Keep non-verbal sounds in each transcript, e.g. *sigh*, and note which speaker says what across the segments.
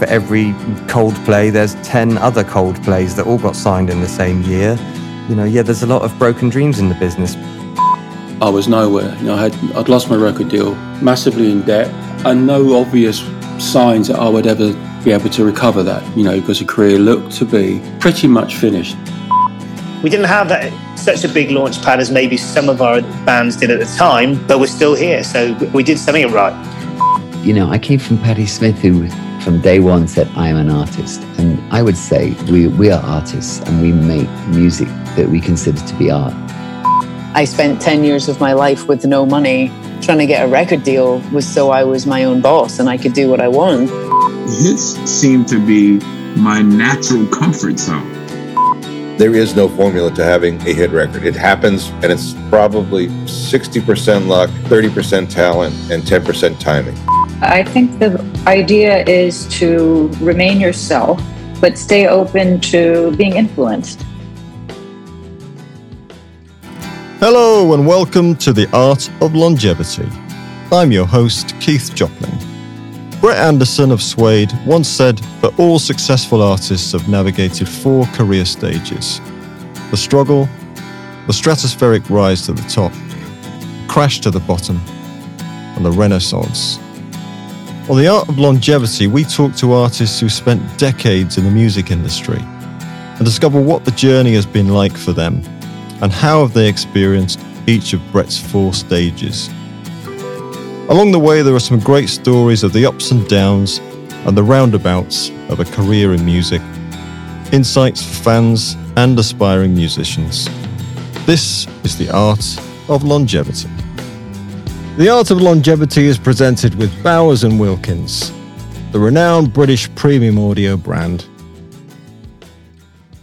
Speaker 1: for every Coldplay, there's 10 other Coldplays that all got signed in the same year. You know, yeah, there's a lot of broken dreams in the business.
Speaker 2: I was nowhere. You know, I had, I'd lost my record deal, massively in debt, and no obvious signs that I would ever be able to recover that, you know, because the career looked to be pretty much finished.
Speaker 3: We didn't have that such a big launch pad as maybe some of our bands did at the time, but we're still here, so we did something right.
Speaker 4: You know, I came from Patti Smith, who from day one said, I'm an artist. And I would say we, we are artists and we make music that we consider to be art.
Speaker 5: I spent 10 years of my life with no money. Trying to get a record deal was so I was my own boss and I could do what I want.
Speaker 6: Hits seemed to be my natural comfort zone.
Speaker 7: There is no formula to having a hit record. It happens, and it's probably 60% luck, 30% talent, and 10% timing.
Speaker 8: I think the idea is to remain yourself, but stay open to being influenced.
Speaker 9: Hello, and welcome to The Art of Longevity. I'm your host, Keith Jopling. Brett Anderson of Suede once said that all successful artists have navigated four career stages the struggle, the stratospheric rise to the top, the crash to the bottom, and the renaissance. On the art of longevity, we talk to artists who spent decades in the music industry and discover what the journey has been like for them and how have they experienced each of Brett's four stages. Along the way, there are some great stories of the ups and downs and the roundabouts of a career in music, insights for fans and aspiring musicians. This is the art of longevity. The art of longevity is presented with Bowers and Wilkins, the renowned British premium audio brand.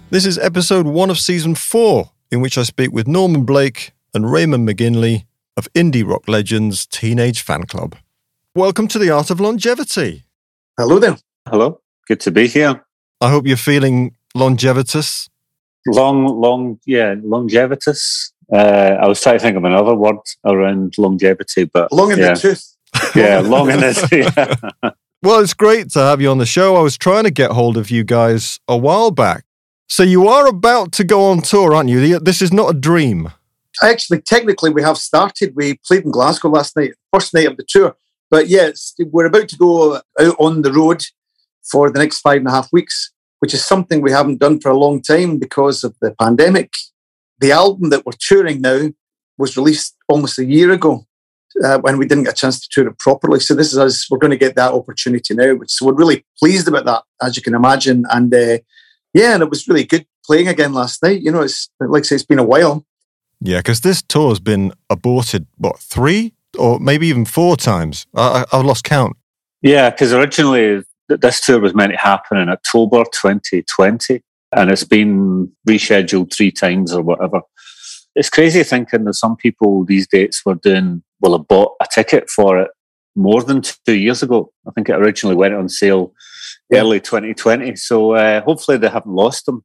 Speaker 9: This is episode one of season four, in which I speak with Norman Blake and Raymond McGinley of indie rock legends Teenage Fanclub. Welcome to the Art of Longevity.
Speaker 10: Hello there.
Speaker 11: Hello. Good to be here.
Speaker 9: I hope you're feeling longevitous.
Speaker 11: Long, long, yeah, longevitous. Uh, I was trying to think of another word around longevity, but
Speaker 10: long in
Speaker 11: yeah.
Speaker 10: the tooth. *laughs*
Speaker 11: yeah, *laughs* long in the yeah.
Speaker 9: Well, it's great to have you on the show. I was trying to get hold of you guys a while back. So you are about to go on tour, aren't you? This is not a dream.
Speaker 10: Actually, technically, we have started. We played in Glasgow last night, first night of the tour. But yes, we're about to go out on the road for the next five and a half weeks, which is something we haven't done for a long time because of the pandemic. The album that we're touring now was released almost a year ago uh, when we didn't get a chance to tour it properly. So this is us. We're going to get that opportunity now. So we're really pleased about that, as you can imagine. And uh, yeah, and it was really good playing again last night. You know, it's like I say, it's been a while.
Speaker 9: Yeah, because this tour has been aborted, what, three or maybe even four times? I, have lost count.
Speaker 11: Yeah, because originally this tour was meant to happen in October 2020, and it's been rescheduled three times or whatever. It's crazy thinking that some people these dates were doing, will have bought a ticket for it more than two years ago. I think it originally went on sale early 2020. So uh, hopefully they haven't lost them.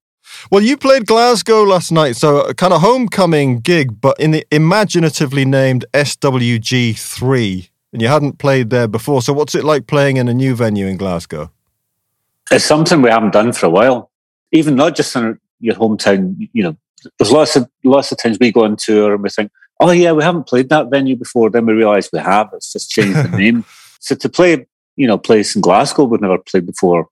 Speaker 9: Well, you played Glasgow last night, so a kind of homecoming gig, but in the imaginatively named SWG3, and you hadn't played there before. So, what's it like playing in a new venue in Glasgow?
Speaker 11: It's something we haven't done for a while. Even not just in your hometown. You know, there's lots of lots of times we go on tour and we think, "Oh yeah, we haven't played that venue before." Then we realise we have. It's just changed the *laughs* name. So to play, you know, place in Glasgow we've never played before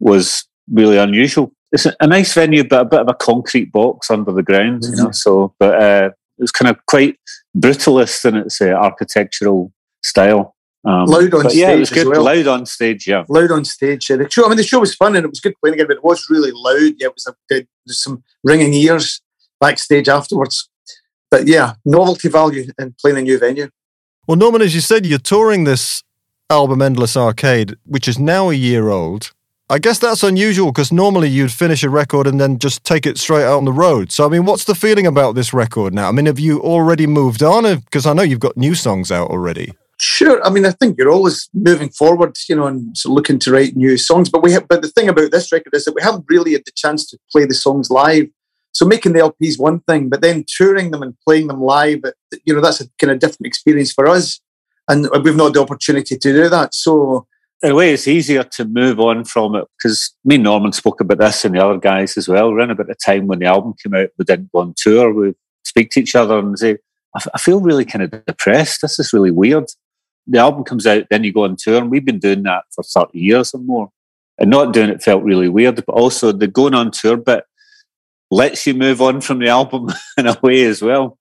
Speaker 11: was really unusual it's a, nice venue, but a bit of a concrete box under the ground, mm-hmm. you know. So, but uh, it was kind of quite brutalist in its uh, architectural style.
Speaker 10: Um, loud on stage,
Speaker 11: yeah, it was good.
Speaker 10: Well.
Speaker 11: Loud on stage, yeah.
Speaker 10: Loud on stage. Yeah. The show. I mean, the show was fun and it was good playing again, but it was really loud. Yeah, it was a good. There's some ringing ears backstage afterwards. But yeah, novelty value in playing a new venue.
Speaker 9: Well, Norman, as you said, you're touring this album Endless Arcade, which is now a year old. I guess that's unusual because normally you'd finish a record and then just take it straight out on the road. So, I mean, what's the feeling about this record now? I mean, have you already moved on? Because I know you've got new songs out already.
Speaker 10: Sure. I mean, I think you're always moving forward, you know, and looking to write new songs. But we have, but the thing about this record is that we haven't really had the chance to play the songs live. So making the LP is one thing, but then touring them and playing them live, uh, you know, that's a kind of different experience for us, and uh, we've not had the opportunity to do that. So
Speaker 11: in a way, it's easier to move on from it because me and Norman spoke about this and the other guys as well. Around about the time when the album came out, we didn't go on tour. We speak to each other and say, I, f- I feel really kind of depressed. This is really weird. The album comes out, then you go on tour, and we've been doing that for 30 years or more. And not doing it felt really weird, but also the going on tour bit lets you move on from the album *laughs* in a way as well.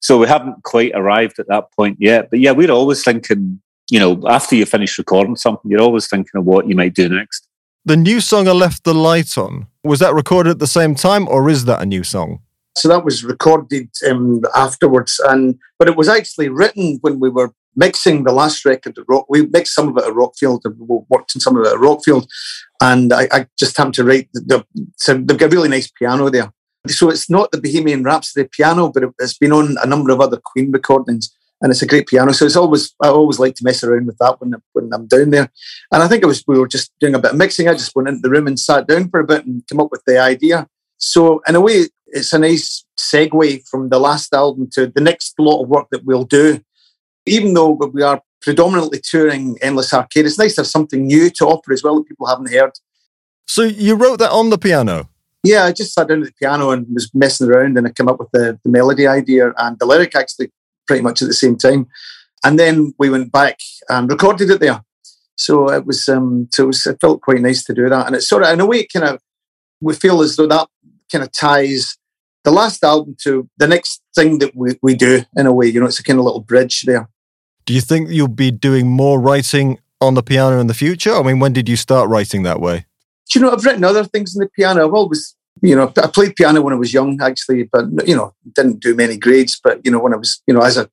Speaker 11: So we haven't quite arrived at that point yet. But yeah, we're always thinking, you know, after you finish recording something, you're always thinking of what you might do next.
Speaker 9: The new song I Left the Light On, was that recorded at the same time or is that a new song?
Speaker 10: So that was recorded um, afterwards, and but it was actually written when we were mixing the last record at Rock. We mixed some of it at Rockfield, and we worked in some of it at Rockfield, and I, I just happened to write. The, the, so they've got a really nice piano there. So it's not the Bohemian Rhapsody piano, but it, it's been on a number of other Queen recordings, and it's a great piano. So it's always I always like to mess around with that when when I'm down there. And I think it was we were just doing a bit of mixing. I just went into the room and sat down for a bit and came up with the idea. So in a way, it's a nice segue from the last album to the next lot of work that we'll do. Even though we are predominantly touring Endless Arcade, it's nice to have something new to offer as well that people haven't heard.
Speaker 9: So you wrote that on the piano?
Speaker 10: Yeah, I just sat down at the piano and was messing around and I came up with the, the melody idea and the lyric actually pretty much at the same time. And then we went back and recorded it there. So it was um so it, was, it felt quite nice to do that. And it's sort of in a way kind of we feel as though that kind of ties the last album to the next thing that we, we do in a way. You know, it's a kind of little bridge there.
Speaker 9: Do you think you'll be doing more writing on the piano in the future? I mean, when did you start writing that way?
Speaker 10: Do you know, I've written other things on the piano. I've always, you know, I played piano when I was young, actually, but, you know, didn't do many grades. But, you know, when I was, you know, as a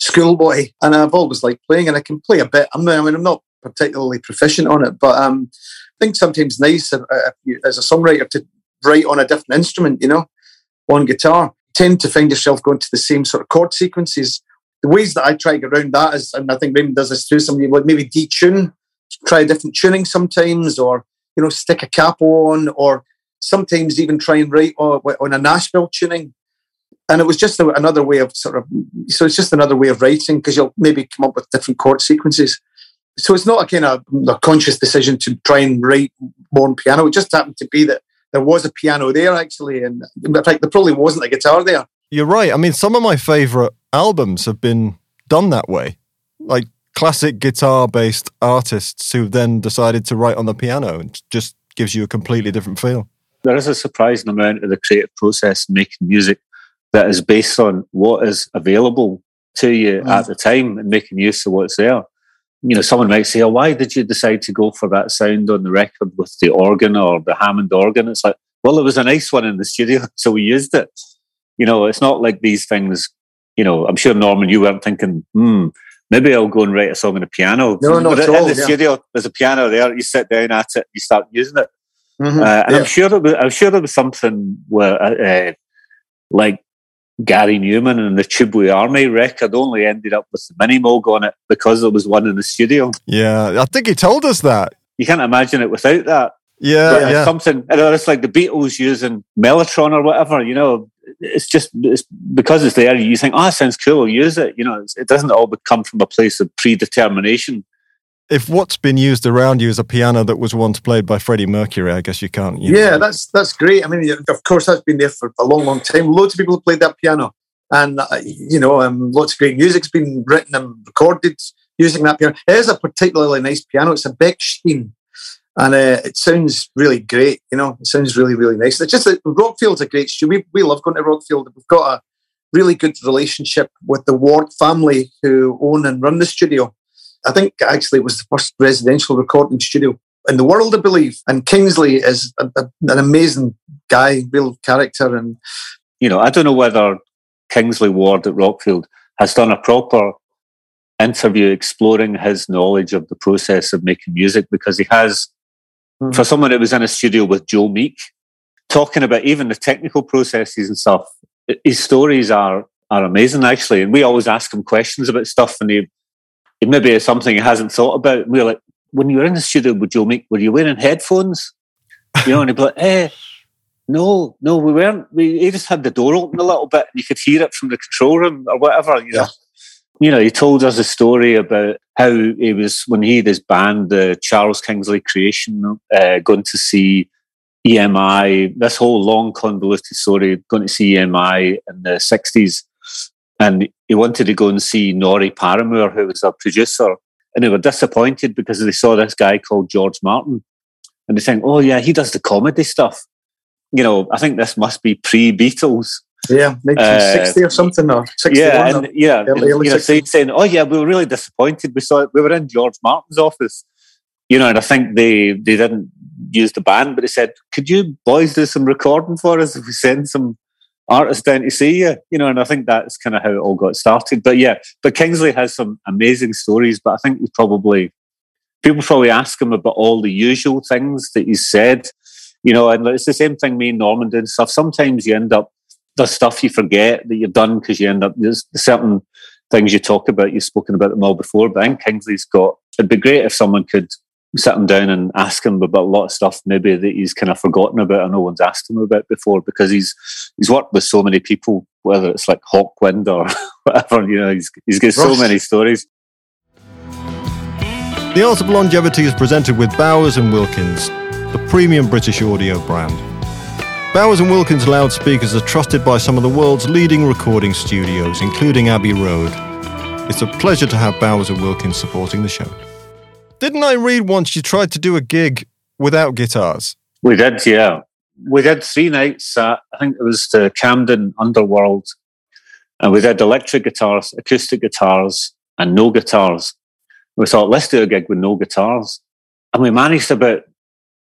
Speaker 10: schoolboy, and I've always liked playing and I can play a bit. I'm, I mean, I'm not particularly proficient on it, but um, I think sometimes nice uh, as a songwriter to write on a different instrument, you know, on guitar. Tend to find yourself going to the same sort of chord sequences. The ways that I try to get around that is, and I think Raymond does this too, somebody would maybe detune, try a different tuning sometimes, or, you know, stick a cap on, or sometimes even try and write on a Nashville tuning. And it was just another way of sort of, so it's just another way of writing because you'll maybe come up with different chord sequences. So it's not a kind of a conscious decision to try and write more on piano. It just happened to be that there was a piano there actually, and in fact, there probably wasn't a guitar there.
Speaker 9: You're right. I mean, some of my favorite albums have been done that way, like classic guitar-based artists who then decided to write on the piano, and just gives you a completely different feel.
Speaker 11: There is a surprising amount of the creative process making music that is based on what is available to you mm. at the time and making use of what's there you know, someone might say, "Oh, why did you decide to go for that sound on the record with the organ or the Hammond organ?" It's like, well, it was a nice one in the studio, *laughs* so we used it. You know, it's not like these things. You know, I'm sure Norman, you weren't thinking, "Hmm, maybe I'll go and write a song on a piano."
Speaker 10: No, no,
Speaker 11: but in the
Speaker 10: yeah.
Speaker 11: studio, there's a piano there. You sit down at it, you start using it,
Speaker 10: Mhm,
Speaker 11: uh, and
Speaker 10: yeah.
Speaker 11: I'm sure it was, I'm sure there was something where, uh, uh, like Gary Numan and the Tubeway Army record only ended up with the Minimoog on it because there was one in the studio.
Speaker 9: Yeah, I think he told us that.
Speaker 11: You can't imagine it without that.
Speaker 9: Yeah,
Speaker 11: But
Speaker 9: Uh, yeah.
Speaker 11: something. You know, it's like the Beatles using Mellotron or whatever. You know, it's just it's because it's there. You think, oh, it sounds cool. I'll use it. You know, it's, it doesn't all come from a place of predetermination.
Speaker 9: If what's been used around you is a piano that was once played by Freddie Mercury, I guess you can't. You
Speaker 10: Yeah, that's that's great. I mean, of course, that's been there for a long, long time. Loads of people have played that piano, and uh, you know, um, lots of great music's been written and recorded using that piano. It is a particularly nice piano. It's a Bechstein, and uh, it sounds really great. You know, it sounds really, really nice. It's just that Rockfield's a great studio. We we love going to Rockfield. We've got a really good relationship with the Ward family who own and run the studio. I think actually it was the first residential recording studio in the world, I believe. And Kingsley is a, a- an amazing guy, real character, and
Speaker 11: You know, I don't know whether Kingsley Ward at Rockfield has done a proper interview exploring his knowledge of the process of making music because he has, for someone that was in a studio with Joe Meek, talking about even the technical processes and stuff. His stories are are amazing actually, and we always ask him questions about stuff, and he it maybe is something he hasn't thought about. And we're like, when you were in the studio with Joe Meek, were you wearing headphones? You know, and he'd be like, eh, no, no, we weren't. We he just had the door open a little bit, and you could hear it from the control room or whatever. You know, you know, he told us a story about how he was when he had his band, the Charles Kingsley Creation, uh, going to see EMI. This whole long convoluted story, going to see EMI in the sixties, and he wanted to go and see Norrie Paramor, who was a producer, and they were disappointed because they saw this guy called George Martin, and they think, "Oh yeah, he does the comedy stuff." You know, I think this must be pre Beatles.
Speaker 10: Yeah, 1960 uh, or something, or 61.
Speaker 11: Yeah, and, yeah. Early, early you know, saying, "Oh yeah, we were really disappointed. We saw it. We were in George Martin's office, you know, and I think they they didn't use the band, but they said, "Could you boys do some recording for us if we send some artists down to see you?" You know, and I think that's kind of how it all got started. But yeah, but Kingsley has some amazing stories. But I think he's probably people probably ask him about all the usual things that he said. You know, and it's the same thing me and Norman did and stuff. Sometimes you end up there's stuff you forget that you've done because you end up there's certain things you talk about. You've spoken about them all before, but I think Kingsley's got. It'd be great if someone could sit him down and ask him about a lot of stuff maybe that he's kind of forgotten about or no one's asked him about before because he's he's worked with so many people, whether it's like Hawkwind or *laughs* whatever. You know, he's he's got so many stories.
Speaker 9: The Art of Longevity is presented with Bowers and Wilkins, the premium British audio brand. Bowers and Wilkins loudspeakers are trusted by some of the world's leading recording studios, including Abbey Road. It's a pleasure to have Bowers and Wilkins supporting the show. Didn't I read once you tried to do a gig without guitars?
Speaker 11: We did, yeah. We did three nights at, uh, I think it was the Camden Underworld, and we did electric guitars, acoustic guitars, and no guitars. We thought, let's do a gig with no guitars. And we managed about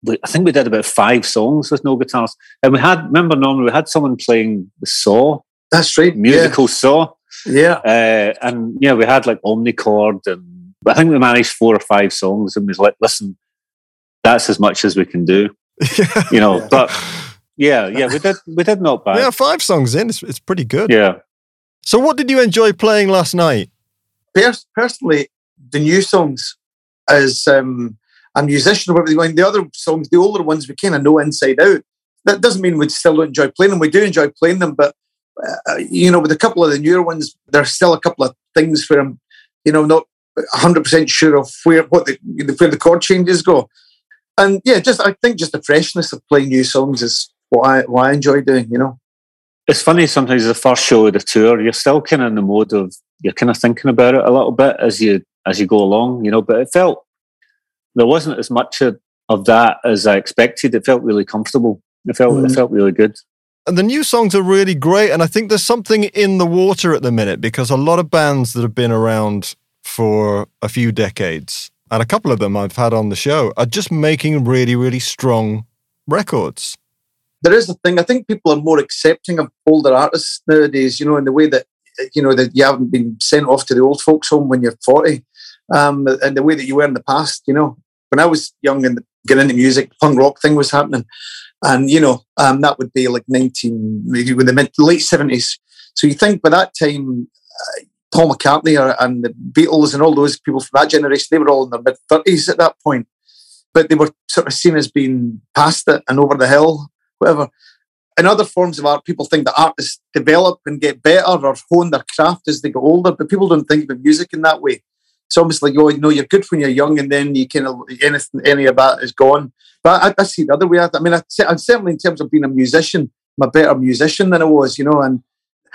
Speaker 11: I think we did about five songs with no guitars, and we had remember normally we had someone playing the saw.
Speaker 10: That's right,
Speaker 11: musical
Speaker 10: yeah.
Speaker 11: saw.
Speaker 10: Yeah,
Speaker 11: uh, and yeah, we had like omnichord, and I think we managed four or five songs, and we was like, listen, that's as much as we can do, *laughs* you know. Yeah. But yeah, yeah, we did we did not bad.
Speaker 9: Yeah, five songs in, it's, it's pretty good.
Speaker 11: Yeah.
Speaker 9: So, what did you enjoy playing last night?
Speaker 10: personally, the new songs as um, a musician or whatever. Going the other songs, the older ones, we kind of know inside out. That doesn't mean we still don't enjoy playing them. We do enjoy playing them, but uh, you know, with a couple of the newer ones, there's still a couple of things where I'm, you know, not 100 percent sure of where what the where the chord changes go. And yeah, just I think just the freshness of playing new songs is what I what I enjoy doing. You know,
Speaker 11: it's funny sometimes the first show of the tour, you're still kind of in the mode of you're kind of thinking about it a little bit as you as you go along, you know. But it felt there wasn't as much of, of that as I expected. It felt really comfortable. It felt mm. it felt really good.
Speaker 9: And the new songs are really great. And I think there's something in the water at the minute because a lot of bands that have been around for a few decades, and a couple of them I've had on the show, are just making really, really strong records.
Speaker 10: There is a thing. I think people are more accepting of older artists nowadays, you know, in the way that, you know, that you haven't been sent off to the old folks' home when you're 40 um, and the way that you were in the past. You know, when I was young and getting into music, punk rock thing was happening, and you know, um, that would be like nineteen, maybe in the mid late seventies. So you think by that time, uh, Paul McCartney or, and the Beatles and all those people from that generation, they were all in their mid thirties at that point, but they were sort of seen as being past it and over the hill, whatever. In other forms of art, people think that artists develop and get better or hone their craft as they get older, but people don't think about music in that way it's almost like, oh, you know, you're good when you're young, and then you kind of anything, any of that is gone. But I, I see the other way. I mean, I, am certainly in terms of being a musician, I'm a better musician than I was, you know, and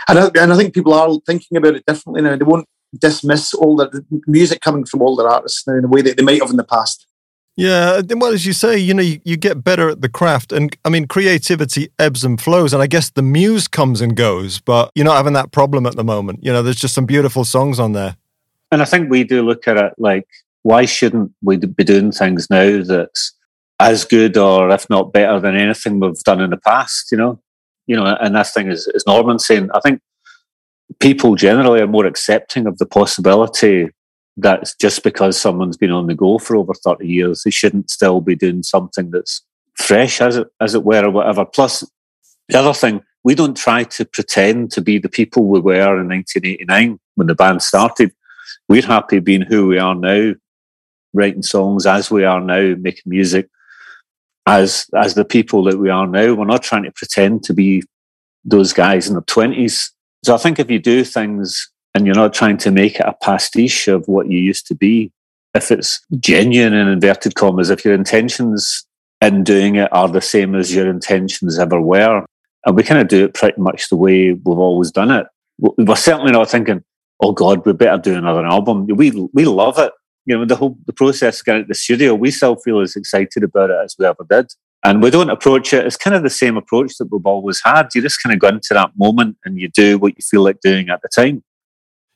Speaker 10: and I, and I think people are thinking about it differently now. They won't dismiss all the music coming from older artists now in a way that they might have in the past.
Speaker 9: Yeah, well, as you say, you know, you, you, get better at the craft, and I mean, creativity ebbs and flows, and I guess the muse comes and goes, but you're not having that problem at the moment. You know, there's just some beautiful songs on there.
Speaker 11: And I think we do look at it like, why shouldn't we be doing things now that's as good or if not better than anything we've done in the past, you know? You know, and that thing is, is Norman saying, I think people generally are more accepting of the possibility that just because someone's been on the go for over 30 years, they shouldn't still be doing something that's fresh, as it, as it were, or whatever. Plus, the other thing, we don't try to pretend to be the people we were in 1989 when the band started we're happy being who we are now, writing songs as we are now, making music as as the people that we are now. We're not trying to pretend to be those guys in their twenties. So I think if you do things and you're not trying to make it a pastiche of what you used to be. If it's genuine in inverted commas, if your intentions in doing it are the same as your intentions ever were, and we kind of do it pretty much the way we've always done it. We're certainly not thinking, "Oh God, we better do another album." We we love it. You know, the whole the process getting to the studio, we still feel as excited about it as we ever did. And we don't approach it It's kind of the same approach that we've always had. You just kind of go into that moment and you do what you feel like doing at the time.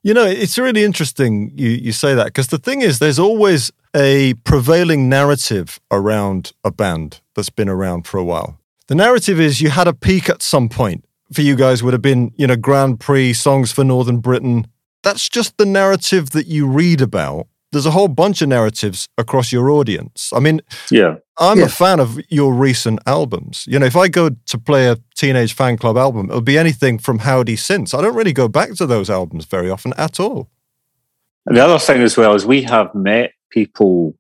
Speaker 9: You know, it's really interesting you, you say that because the thing is, there's always a prevailing narrative around a band that's been around for a while. The narrative is you had a peak at some point. For you guys, would have been, you know, Grand Prix, songs from Northern Britain. That's just the narrative that you read about there's a whole bunch of narratives across your audience. I mean,
Speaker 11: yeah,
Speaker 9: I'm
Speaker 11: yeah.
Speaker 9: a fan of your recent albums. You know, if I go to play a Teenage Fanclub album, it'll be anything from Howdy Since. I don't really go back to those albums very often at all.
Speaker 11: And the other thing as well is we have met people,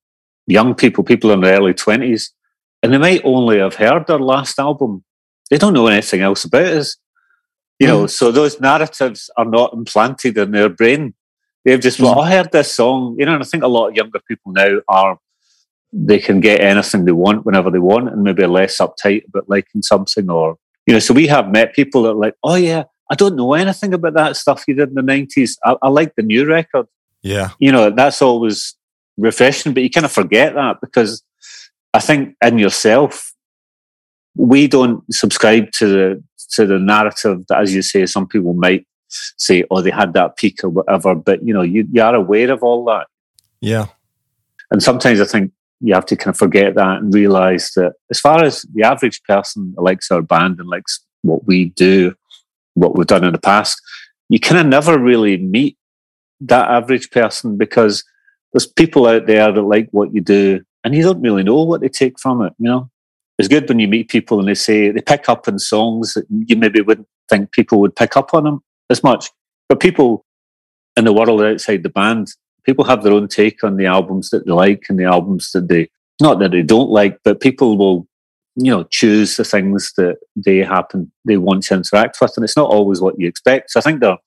Speaker 11: young people, people in their early 20s, and they might only have heard their last album. They don't know anything else about us. You know, mm. so those narratives are not implanted in their brain They've just, well, I heard this song, you know, and I think a lot of younger people now are, they can get anything they want whenever they want and maybe less uptight about liking something or, you know, so we have met people that are like, oh yeah, I don't know anything about that stuff you did in the 90s. I, I like the new record.
Speaker 9: Yeah.
Speaker 11: You know, that's always refreshing, but you kind of forget that because I think in yourself, we don't subscribe to the to the narrative that, as you say, some people might say, oh, they had that peak or whatever. But, you know, you, you are aware of all that.
Speaker 9: Yeah.
Speaker 11: And sometimes I think you have to kind of forget that and realize that as far as the average person likes our band and likes what we do, what we've done in the past, you kind of never really meet that average person because there's people out there that like what you do and you don't really know what they take from it, you know? It's good when you meet people and they say they pick up on songs that you maybe wouldn't think people would pick up on them as much. But people in the world outside the band, people have their own take on the albums that they like and the albums that they not that they don't like, but people will, you know, choose the things that they happen they want to interact with, and it's not always what you expect. So I think there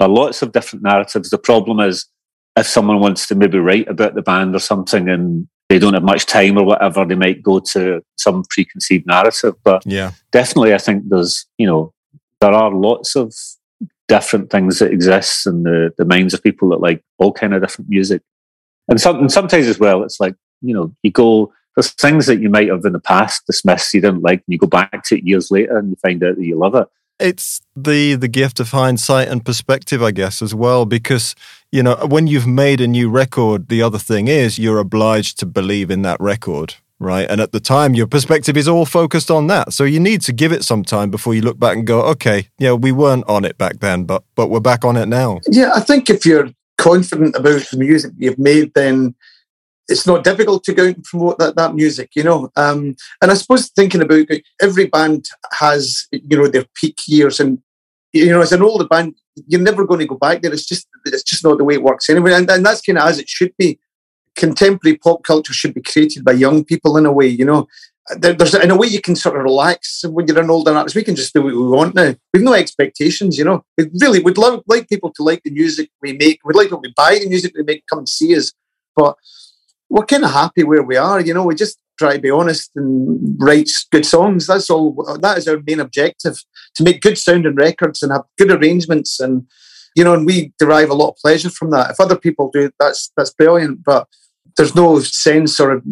Speaker 11: are lots of different narratives. The problem is if someone wants to maybe write about the band or something and they don't have much time or whatever, they might go to some preconceived narrative. But
Speaker 9: yeah,
Speaker 11: definitely, I think there's, you know, there are lots of different things that exist in the, the minds of people that like all kind of different music. And, some, and sometimes as well, it's like, you know, you go, there's things that you might have in the past dismissed you didn't like, and you go back to it years later and you find out that you love it.
Speaker 9: It's the the gift of hindsight and perspective, I guess, as well, because you know when you've made a new record, the other thing is you're obliged to believe in that record right? And at the time, your perspective is all focused on that. So you need to give it some time before you look back and go, okay, yeah, we weren't on it back then, but but we're back on it now.
Speaker 10: Yeah, I think if you're confident about the music you've made, then it's not difficult to go out and promote that, that music, you know. Um, and I suppose thinking about every band has, you know, their peak years, and you know, as an older band, you're never going to go back there. It's just it's just not the way it works anyway, and, and that's kind of as it should be contemporary pop culture should be created by young people in a way, you know. there's in a way you can sort of relax when you're an older artist. We can just do what we want now. We've no expectations, you know. We really would love like people to like the music we make. We'd like people to buy the music we make, come and see us. But we're kind of happy where we are, you know. We just try to be honest and write good songs. That's all. That is our main objective: to make good sounding records and have good arrangements, and you know, and we derive a lot of pleasure from that. If other people do, that's that's brilliant. But there's no sense or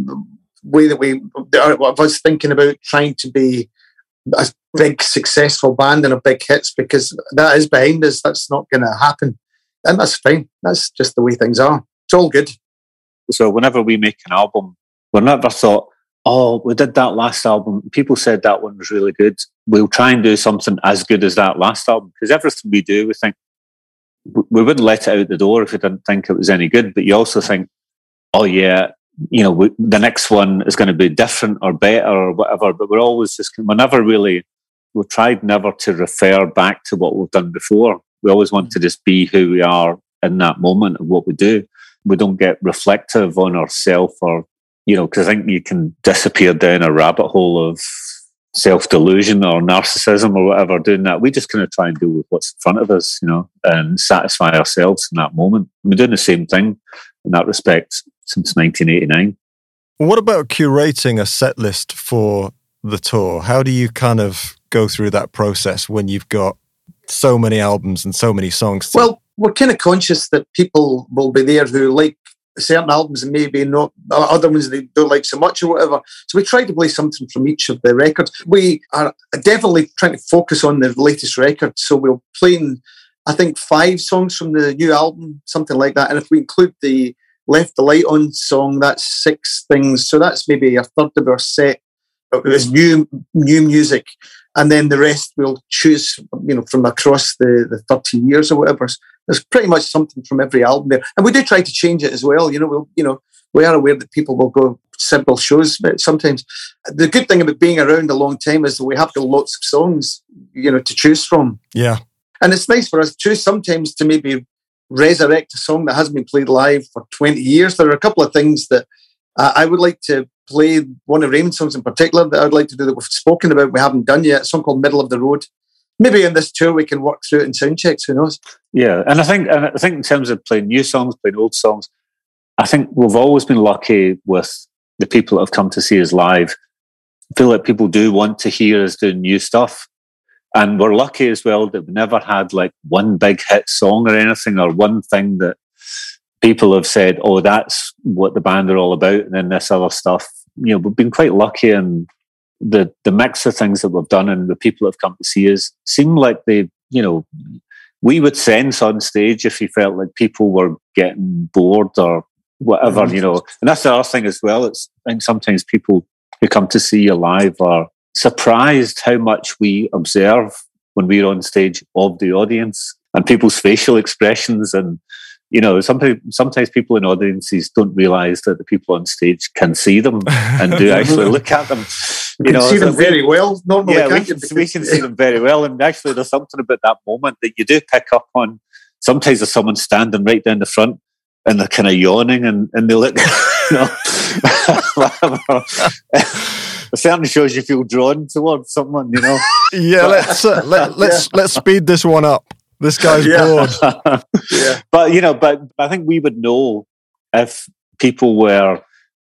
Speaker 10: way that we of us thinking about trying to be a big successful band and a big hits because that is behind us. That's not going to happen, and that's fine. That's just the way things are. It's all good.
Speaker 11: So whenever we make an album, we never thought, "Oh, we did that last album. People said that one was really good. We'll try and do something as good as that last album." Because everything we do, we think we wouldn't let it out the door if we didn't think it was any good. But you also think, oh yeah, you know, we, the next one is going to be different or better or whatever. But we're always just, we're never really, we've tried never to refer back to what we've done before. We always want mm. to just be who we are in that moment of what we do. We don't get reflective on ourselves or, you know, because I think you can disappear down a rabbit hole of self delusion or narcissism or whatever doing that. We just kind of try and deal with what's in front of us, you know, and satisfy ourselves in that moment. We're doing the same thing in that respect since 1989.
Speaker 9: What about curating a set list for the tour? How do you kind of go through that process when you've got so many albums and so many songs?
Speaker 10: To- well, we're kind of conscious that people will be there who like certain albums and maybe not uh, other ones they don't like so much or whatever. So we try to play something from each of the records. We are definitely trying to focus on the latest record. So we'll play, I think, five songs from the new album, something like that. And if we include the Left the Light On song, that's six things. So that's maybe a third of our set. Uh, it was new new music. And then the rest we'll choose, you know, from across the, the 30 years or whatever there's pretty much something from every album there, and we do try to change it as well. You know, we'll you know we are aware that people will go several shows, but sometimes the good thing about being around a long time is that we have got lots of songs, you know, to choose from.
Speaker 9: Yeah,
Speaker 10: and it's nice for us too sometimes to maybe resurrect a song that hasn't been played live for 20 years. There are a couple of things that uh, I would like to play. One of Raymond's songs in particular that I'd like to do that we've spoken about, we haven't done yet. A song called Middle of the Road maybe in this tour we can work through it in sound checks. Who knows?
Speaker 11: Yeah, and I think and I think in terms of playing new songs, playing old songs, I think we've always been lucky with the people that have come to see us live. I feel like people do want to hear us doing new stuff. And we're lucky as well that we never had like one big hit song or anything or one thing that people have said, oh, that's what the band are all about. And then this other stuff. You know, we've been quite lucky and the the mix of things that we've done and the people that have come to see us seem like they, you know, we would sense on stage if we felt like people were getting bored or whatever, mm-hmm. you know. And that's the other thing as well. It's I think sometimes people who come to see you live are surprised how much we observe when we're on stage of the audience and people's facial expressions and you know, sometimes sometimes people in audiences don't realise that the people on stage can see them *laughs* and do actually look at them.
Speaker 10: You, know, see them very well. Normally,
Speaker 11: yeah, we can, we can see them very well. And actually, there's something about that moment that you do pick up on. Sometimes there's someone standing right down the front and they're kind of yawning and, and they look, *laughs* you know, *laughs* it certainly shows you feel drawn towards someone, you know.
Speaker 9: Yeah, let's uh, let, *laughs* let's yeah. let's speed this one up. This guy's yeah. bored.
Speaker 11: yeah. But you know, but I think we would know if people were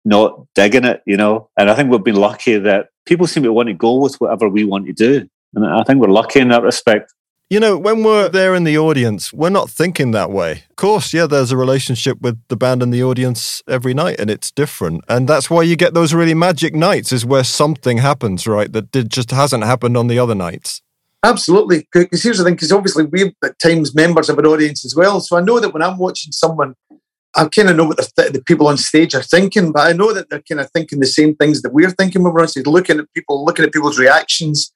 Speaker 11: not digging it, you know. And I think we've been lucky that people seem to want to go with whatever we want to do. And I think we're lucky in that respect.
Speaker 9: You know, when we're there in the audience, we're not thinking that way. Of course, yeah, there's a relationship with the band and the audience every night, and it's different. And that's why you get those really magic nights, is where something happens, right? That did, just hasn't happened on the other nights.
Speaker 10: Absolutely. Because here's the thing, because obviously we're at times members of an audience as well. So I know that when I'm watching someone I kind of know what the, the, people on stage are thinking, but I know that they're kind of thinking the same things that we're thinking when we're on stage, looking at people, looking at people's reactions.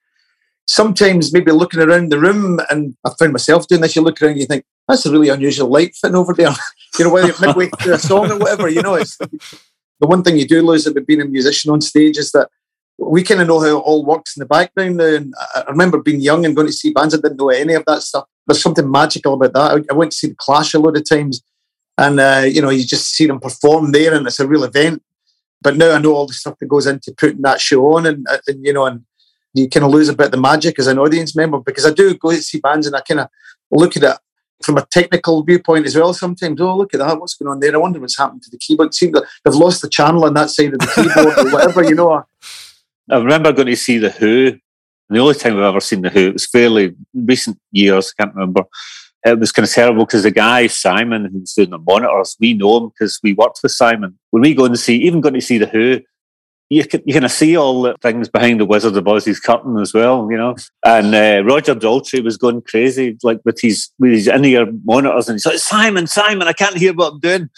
Speaker 10: Sometimes maybe looking around the room, and I found myself doing this. You look around, and you think that's a really unusual light fitting over there. *laughs* you know, whether midway through a song or whatever. You know, it's the one thing you do lose about being a musician on stage is that we kind of know how it all works in the background now. And I remember being young and going to see bands. I didn't know any of that stuff. There's something magical about that. I went to see the Clash a lot of times and uh, you know you just see them perform there, and it's a real event. But now I know all the stuff that goes into putting that show on, and, uh, and you know, and you kind of lose a bit of the magic as an audience member because I do go see bands and I kind of look at it from a technical viewpoint as well. Sometimes, oh look at that, what's going on there? I wonder what's happened to the keyboard. Seems they've lost the channel on that side of the keyboard or whatever, you know. *laughs*
Speaker 11: I remember going to see the Who. The only time I've ever seen the Who, it was fairly recent years. I can't remember it was kind of terrible because the guy Simon who's doing the monitors, we know him because we worked with Simon. When we go and see, even going to see the Who, you can you kind of see all the things behind the Wizard of Oz's curtain as well, you know. And uh, Roger Daltrey was going crazy, like with his with his in ear monitors, and he's like, "Simon, Simon, I can't hear what I'm doing."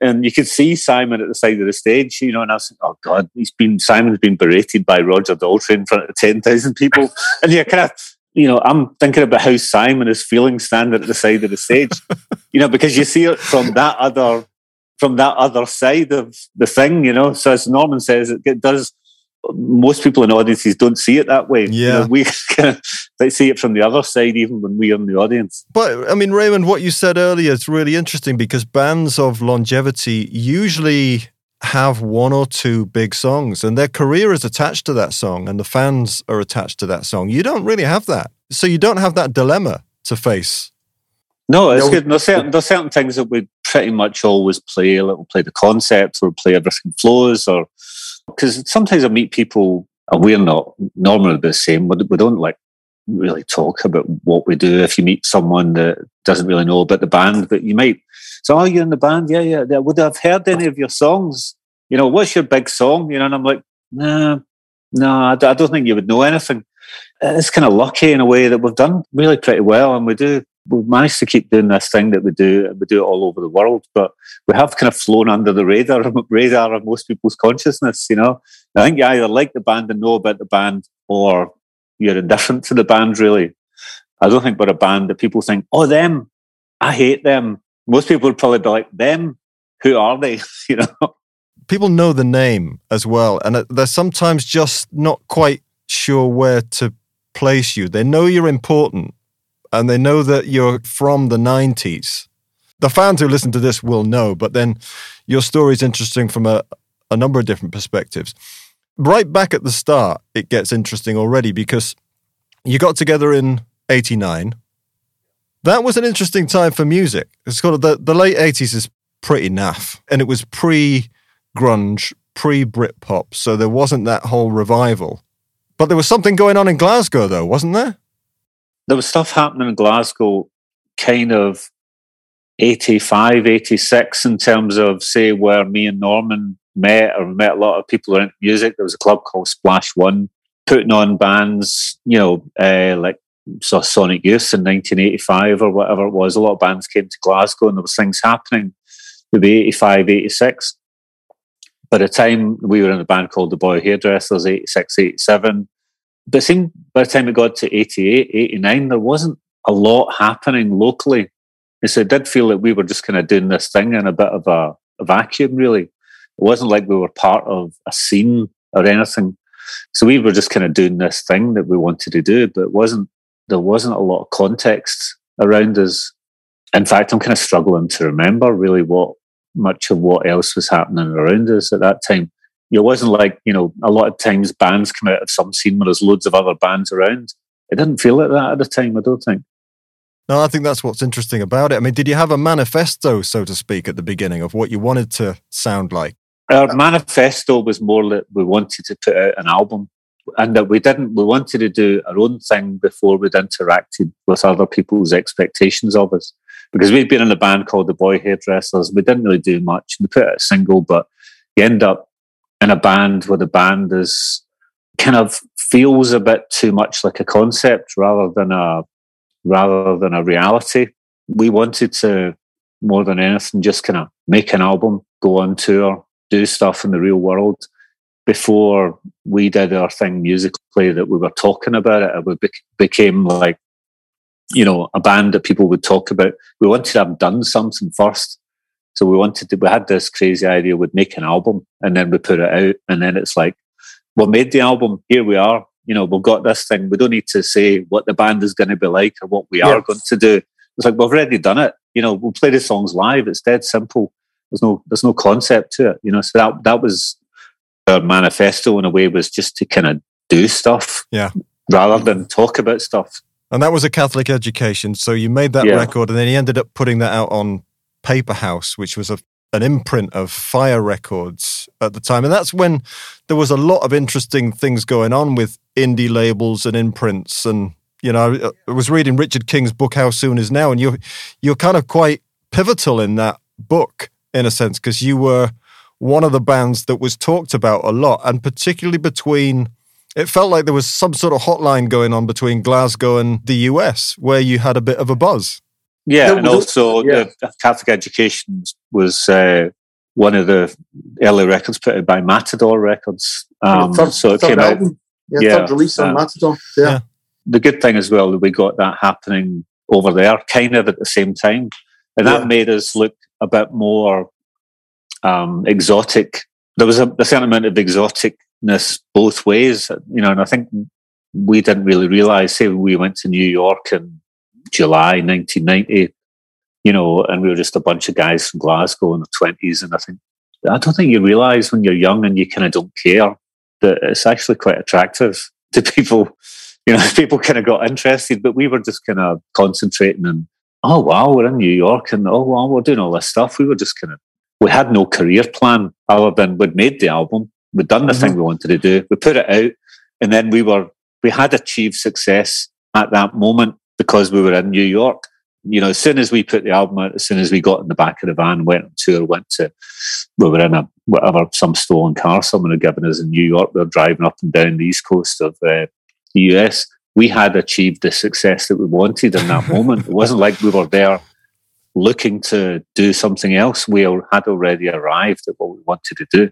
Speaker 11: And you could see Simon at the side of the stage, you know, and I was like, "Oh God, he's been Simon's been berated by Roger Daltrey in front of ten thousand people," and you kind of you know, I'm thinking about how Simon is feeling standing at the side of the stage, *laughs* you know, because you see it from that other from that other side of the thing, you know. So as Norman says, it, does. Most people in audiences don't see it that way.
Speaker 9: Yeah,
Speaker 11: you know, we *laughs* they see it from the other side, even when we're in the audience.
Speaker 9: But I mean, Raymond, what you said earlier is really interesting because bands of longevity usually have one or two big songs and their career is attached to that song and the fans are attached to that song. You don't really have that. So you don't have that dilemma to face.
Speaker 11: No, it's good. There's certain, there's certain things that we pretty much always play. Like we'll play the concept or play everything flows or because sometimes I meet people and we're not normally the same. We don't like really talk about what we do. If you meet someone that doesn't really know about the band, but you might so are you in the band? Yeah, yeah. yeah. Would I have heard any of your songs? You know, what's your big song? You know, and I'm like, nah, nah, I don't think you would know anything. Uh, it's kind of lucky in a way that we've done really pretty well, and we do. We've managed to keep doing this thing that we do, and we do it all over the world. But we have kind of flown under the radar *laughs* radar of most people's consciousness. You know, I think you either like the band and know about the band, or you're indifferent to the band. Really, I don't think we're a band that people think, oh, them, I hate them most people would probably be like, them, who are they? *laughs* you know?
Speaker 9: People know the name as well, and uh, they're sometimes just not quite sure where to place you. They know you're important, and they know that you're from the 90s. The fans who listen to this will know, but then your story is interesting from a, a number of different perspectives. Right back at the start, it gets interesting already because you got together in 89 that was an interesting time for music. It's called the, the late 80s is pretty naff. And it was pre grunge, pre Britpop. So there wasn't that whole revival. But there was something going on in Glasgow, though, wasn't there?
Speaker 11: There was stuff happening in Glasgow kind of 85, 86 in terms of, say, where me and Norman met or met a lot of people around music. There was a club called Splash One putting on bands, you know, uh, like saw Sonic Youth in 1985 or whatever it was. A lot of bands came to Glasgow and there was things happening. Maybe 85, 86. By the time we were in a band called the Boy Hairdressers, 86, 87. But it seemed by the time it got to 88, 89, there wasn't a lot happening locally. And so it did feel like we were just kind of doing this thing in a bit of a, a vacuum, really. It wasn't like we were part of a scene or anything. So we were just kind of doing this thing that we wanted to do, but it wasn't there wasn't a lot of context around us. In fact, I'm kind of struggling to remember really what much of what else was happening around us at that time. It wasn't like, you know, a lot of times bands come out of some scene where there's loads of other bands around. It didn't feel like that at the time, I don't think.
Speaker 9: No, I think that's what's interesting about it. I mean, did you have a manifesto, so to speak, at the beginning of what you wanted to sound like?
Speaker 11: Our manifesto was more that we wanted to put out an album and that we didn't we wanted to do our own thing before we'd interacted with other people's expectations of us. Because we'd been in a band called the boy hairdressers. We didn't really do much. We put out a single but you end up in a band where the band is kind of feels a bit too much like a concept rather than a rather than a reality. We wanted to more than anything just kind of make an album go on tour do stuff in the real world before we did our thing musically that we were talking about it, it became like, you know, a band that people would talk about. We wanted to have done something first. So we wanted to, we had this crazy idea we'd make an album and then we put it out. And then it's like, we made the album. Here we are. You know, we've got this thing. We don't need to say what the band is going to be like or what we yeah. are going to do. It's like, we've already done it. You know, we'll play the songs live. It's dead simple. There's no, there's no concept to it. You know, so that, that was our manifesto in a way was just to kind of do stuff
Speaker 9: yeah.
Speaker 11: rather than talk about stuff.
Speaker 9: And that was a catholic education so you made that yeah. record and then you ended up putting that out on Paperhouse which was a, an imprint of fire records at the time. And that's when there was a lot of interesting things going on with indie labels and imprints. And you know i was reading richard king's book how soon is now and you're you're kind of quite pivotal in that book in a sense because you were one of the bands that was talked about a lot, and particularly between. It felt like there was some sort of hotline going on between Glasgow and the US where you had a bit of a buzz.
Speaker 11: Yeah, and also yeah. the Catholic Education was uh, one of the early records put out by Matador Records. Um, third,
Speaker 10: so it came album. out. Yeah, yeah, third release on uh, Matador. Yeah. yeah.
Speaker 11: The good thing as well that we got that happening over there, kind of at the same time, and that made us look a bit more um, exotic. There was a, a certain amount of exoticness both ways, you know, and I think we didn't really realize. Say we went to New York in July 1990, you know, and we were just a bunch of guys from Glasgow in the twenties, and I think I don't think you realise when you're young and you kind of don't care that it's actually quite attractive *laughs* to people. You know, people kind of got interested, but we were just kind of concentrating on, oh wow, we're in New York, and oh wow, we're doing all this stuff. We were just kind of, we had no career plan other than we'd made the album, we'd done the mm-hmm. thing we wanted to do, we put it out, and then we were we had achieved success at that moment because we were in New York. You know, as soon as we put the album out, as soon as we got in the back of the van, went on tour, went to, we were in a whatever some stolen car someone had given us in New York. We were driving up and down the east coast of uh, the US. We had achieved the success that we wanted in that *laughs* moment. It wasn't like we were there looking to do something else. We had already arrived at what we wanted to do.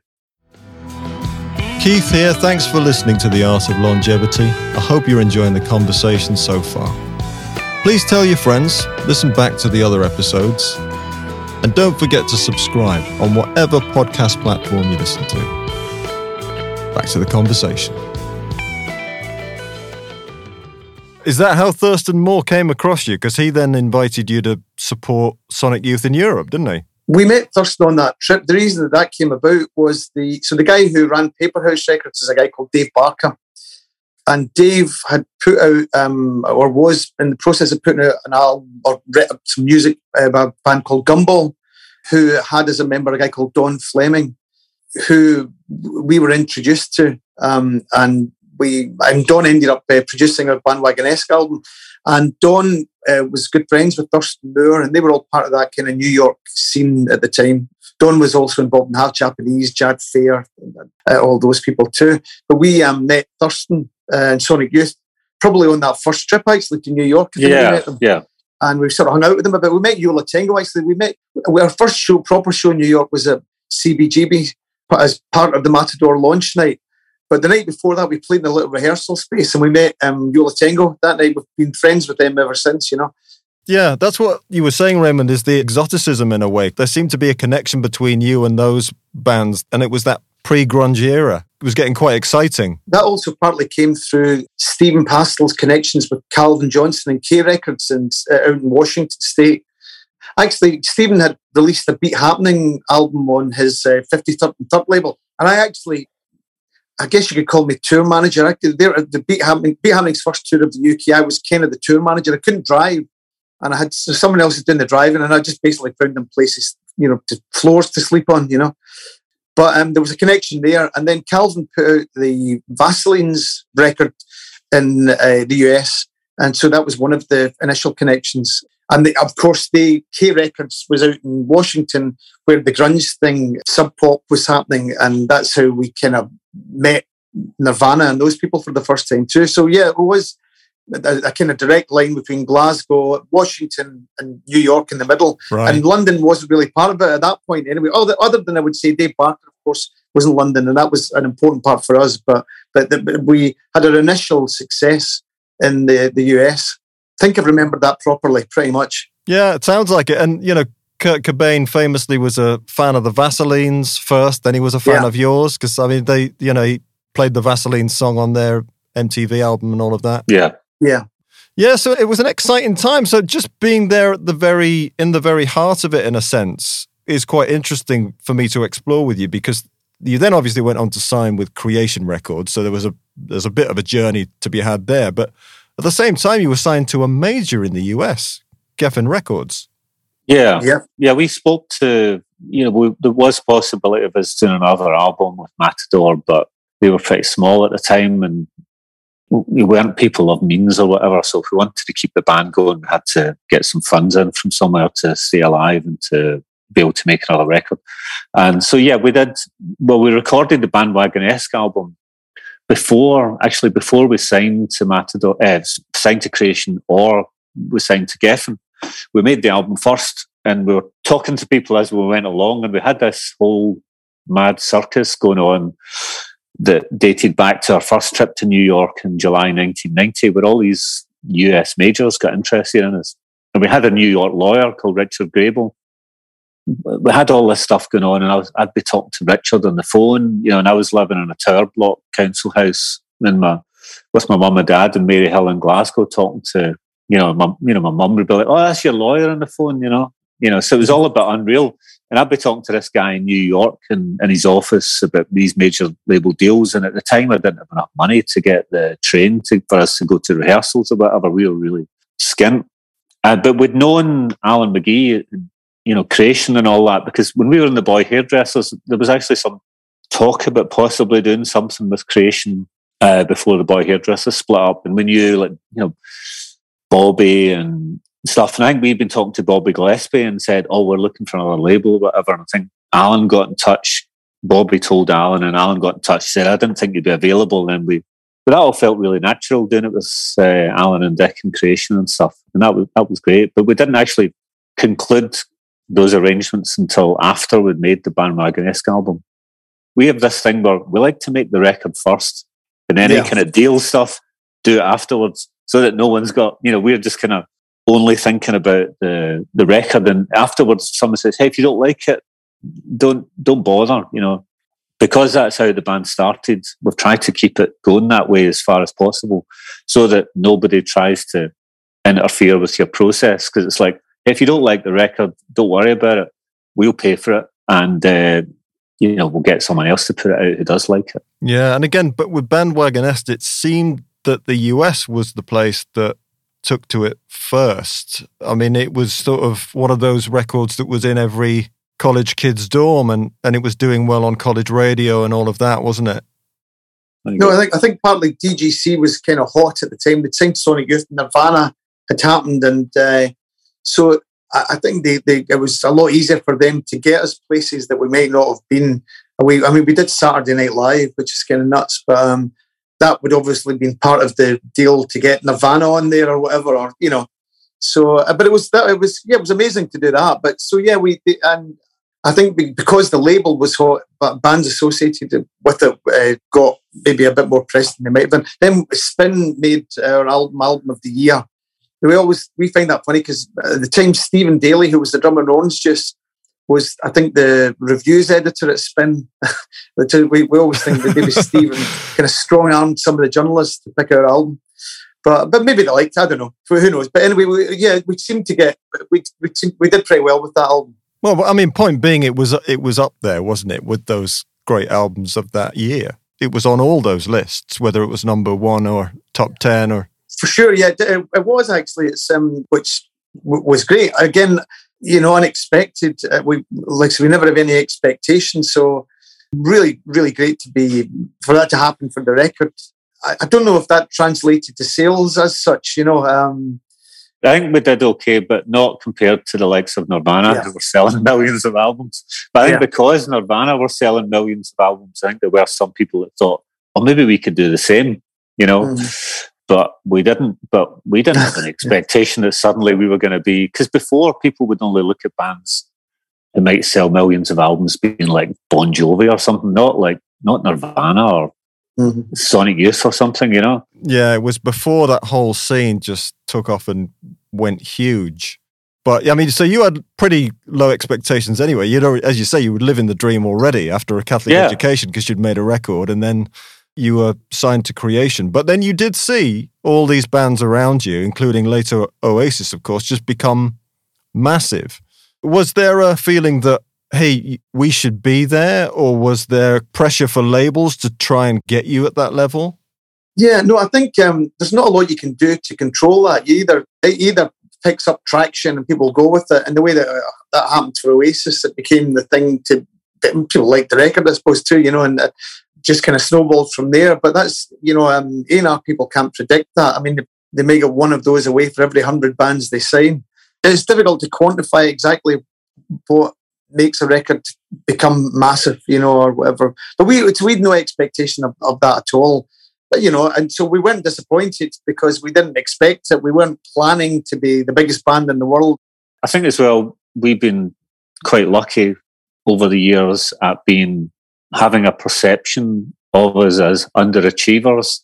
Speaker 9: Keith here. Thanks for listening to The Art of Longevity. I hope you're enjoying the conversation so far. Please tell your friends, listen back to the other episodes, and don't forget to subscribe on whatever podcast platform you listen to. Back to the conversation. Is that how Thurston Moore came across you? Because he then invited you to support Sonic Youth in Europe, didn't he?
Speaker 10: we met Thurston on that trip. The reason that that came about was the so the guy who ran Paperhouse Records is a guy called Dave Barker, and Dave had put out um, or was in the process of putting out an album or some music uh, by a band called Gumball, who had as a member a guy called Don Fleming, who we were introduced to, um, and we and Don ended up uh, producing a Bandwagonesque album, and Don uh, was good friends with Thurston Moore, and they were all part of that kind of New York scene at the time. Don was also involved in Half Japanese, Jad Fair, uh, all those people too. But we um, met Thurston uh, and Sonic Youth probably on that first trip actually to New York.
Speaker 11: Yeah, yeah.
Speaker 10: And we sort of hung out with them a bit. We met Yo La Tengo actually. We met our first show, proper show in New York, was at CBGB as part of the Matador launch night. But the night before that, we played in a little rehearsal space and we met um, Yo La Tengo that night. We've been friends with them ever since, you know.
Speaker 9: Yeah, that's what you were saying, Raymond, is the exoticism in a way. There seemed to be a connection between you and those bands, and it was that pre grunge era. It was getting quite exciting.
Speaker 10: That also partly came through Stephen Pastel's connections with Calvin Johnson and K Records and, uh, out in Washington State. Actually, Stephen had released a Beat Happening album on his uh, 53rd and 3rd label. And I actually I guess you could call me tour manager. I, there, the Beat, Happening, Beat first tour of the UK, I was kind of the tour manager. I couldn't drive, and I had so someone else was doing the driving, and I just basically found them places, you know, to, floors to sleep on, you know. But um, there was a connection there, and then Calvin put out the Vaseline's record in uh, the US, and so that was one of the initial connections. And the, of course, the K Records was out in Washington where the grunge thing, Sub Pop was happening, and that's how we kind of met Nirvana and those people for the first time too. So yeah, it was a, a, kind of direct line between Glasgow, Washington, and New York in the middle. Right. And London wasn't really part of it at that point anyway. Other, other than I would say Dave Barker, of course, was in London, and that was an important part for us. But but, but we had our initial success in the, the US. I think I've remembered that properly, pretty much.
Speaker 9: Yeah, it sounds like it. And, you know, Kurt Cobain famously was a fan of the Vaselines first, then he was a fan yeah. of yours because I mean they, you know, he played the Vaseline song on their MTV album and all of that.
Speaker 11: Yeah,
Speaker 10: yeah,
Speaker 9: yeah. So it was an exciting time. So just being there at the very in the very heart of it, in a sense, is quite interesting for me to explore with you because you then obviously went on to sign with Creation Records. So there was a there's a bit of a journey to be had there, but at the same time, you were signed to a major in the US, Geffen Records.
Speaker 11: Yeah, yeah, yeah. We spoke to you know we, there was possibility of us doing another album with Matador, but we were pretty small at the time, and we weren't people of means or whatever. So if we wanted to keep the band going, we had to get some funds in from somewhere to stay alive and to be able to make another record. And so yeah, we did. Well, we recorded the Bandwagonesque album before actually before we signed to Matador, uh, signed to Creation, or we signed to Geffen we made the album first and we were talking to people as we went along and we had this whole mad circus going on that dated back to our first trip to New York in July 1990 where all these US majors got interested in us. And we had a New York lawyer called Richard Grable. We had all this stuff going on and I was, I'd be talking to Richard on the phone, you know, and I was living in a tower block council house in my, with my mum and dad in Maryhill in Glasgow talking to you know, my, you know, my mum would be like, "Oh, that's your lawyer on the phone," you know, you know. So it was all a bit unreal. And I'd be talking to this guy in New York in, in his office about these major label deals. And at the time, I didn't have enough money to get the train to, for us to go to rehearsals or whatever. We were really skint. Uh, but we'd known Alan McGee, you know, creation and all that, because when we were in the boy hairdressers, there was actually some talk about possibly doing something with creation uh, before the boy hairdressers split up. And we knew, like, you know, Bobby and stuff. And I think we've been talking to Bobby Gillespie and said, oh, we're looking for another label or whatever. And I think Alan got in touch. Bobby told Alan, and Alan got in touch. Said, I didn't think you'd be available. And then we, but that all felt really natural doing it with uh, Alan and Dick and creation and stuff. And that was, that was great. But we didn't actually conclude those arrangements until after we'd made the Bandwagonesque album. We have this thing where we like to make the record first and then yeah. any kind of deal stuff, do it afterwards so that no one's got, you know, we're just kind of only thinking about the the record and afterwards someone says hey if you don't like it don't don't bother you know because that's how the band started we've tried to keep it going that way as far as possible so that nobody tries to interfere with your process because it's like if you don't like the record don't worry about it we'll pay for it and uh, you know we'll get someone else to put it out who does like it
Speaker 9: yeah and again but with bandwagonesque it seemed that the us was the place that took to it first. I mean, it was sort of one of those records that was in every college kid's dorm and, and it was doing well on college radio and all of that, wasn't it?
Speaker 10: No, I think I think partly DGC was kind of hot at the time. The Saint Sonic Youth Nirvana had happened, and uh, so I, think they, they, it was a lot easier for them to get us places that we might not have been. We, I mean, we did Saturday Night Live, which is kind of nuts, but um, that would obviously been part of the deal to get Nirvana on there or whatever, or you know. So, uh, but it was that it was yeah, it was amazing to do that. But so yeah, we and I think because the label was hot, but bands associated with it uh, got maybe a bit more press than they might have been. Then Spin made our album album of the year. We always we find that funny because at uh, the time Steven Daly, who was the drummer in Orange Juice, was I think the reviews editor at Spin. *laughs* we, we always think that maybe *laughs* Stephen kind of strong armed some of the journalists to pick our album. But but maybe they liked. I don't know. Who knows? But anyway, we, yeah, we seemed to get we we we did pretty well with that album.
Speaker 9: Well, I mean, point being, it was it was up there, wasn't it, with those great albums of that year? It was on all those lists, whether it was number one or top ten or.
Speaker 10: For sure, yeah, it, it was actually. It's um, which was great. Again, you know, unexpected. Uh, we like so we never have any expectations. So really, really great to be for that to happen for the record. I, I don't know if that translated to sales as such. You know, um,
Speaker 11: I think we did okay, but not compared to the likes of Nirvana, yeah. who were selling *laughs* millions of albums. But I think yeah. because Nirvana were selling millions of albums, I think there were some people that thought, well, maybe we could do the same. You know, mm but we didn't. But we didn't have an *laughs* expectation that suddenly we were going to be because before people would only look at bands that might sell millions of albums, being like Bon Jovi or something, not like not Nirvana or mm-hmm. Sonic Youth or something, you know.
Speaker 9: Yeah, it was before that whole scene just took off and went huge. But I mean, so you had pretty low expectations anyway. You'd, as you say, you would live in the dream already after a Catholic yeah. education because you'd made a record, and then you were signed to Creation. But then you did see all these bands around you, including later Oasis, of course, just become massive. Was there a feeling that, hey, we should be there? Or was there pressure for labels to try and get you at that level?
Speaker 10: Yeah, no, I think um, there's not a lot you can do to control that. You either it either picks up traction and people go with it, and the way that uh, that happened for Oasis, it became the thing to people like the record, I suppose, too. You know, and uh, just kind of snowballed from there. But that's, you know, um, A&R people can't predict that. I mean, they may get one of those away for every 100 bands they sign. It's difficult to quantify exactly what makes a record become massive, you know, or whatever. But we, we had no expectation of, of that at all. But, you know, and so we weren't disappointed because we didn't expect it. We weren't planning to be the biggest band in the world.
Speaker 11: I think as well, we've been quite lucky over the years at being having a perception of us as underachievers,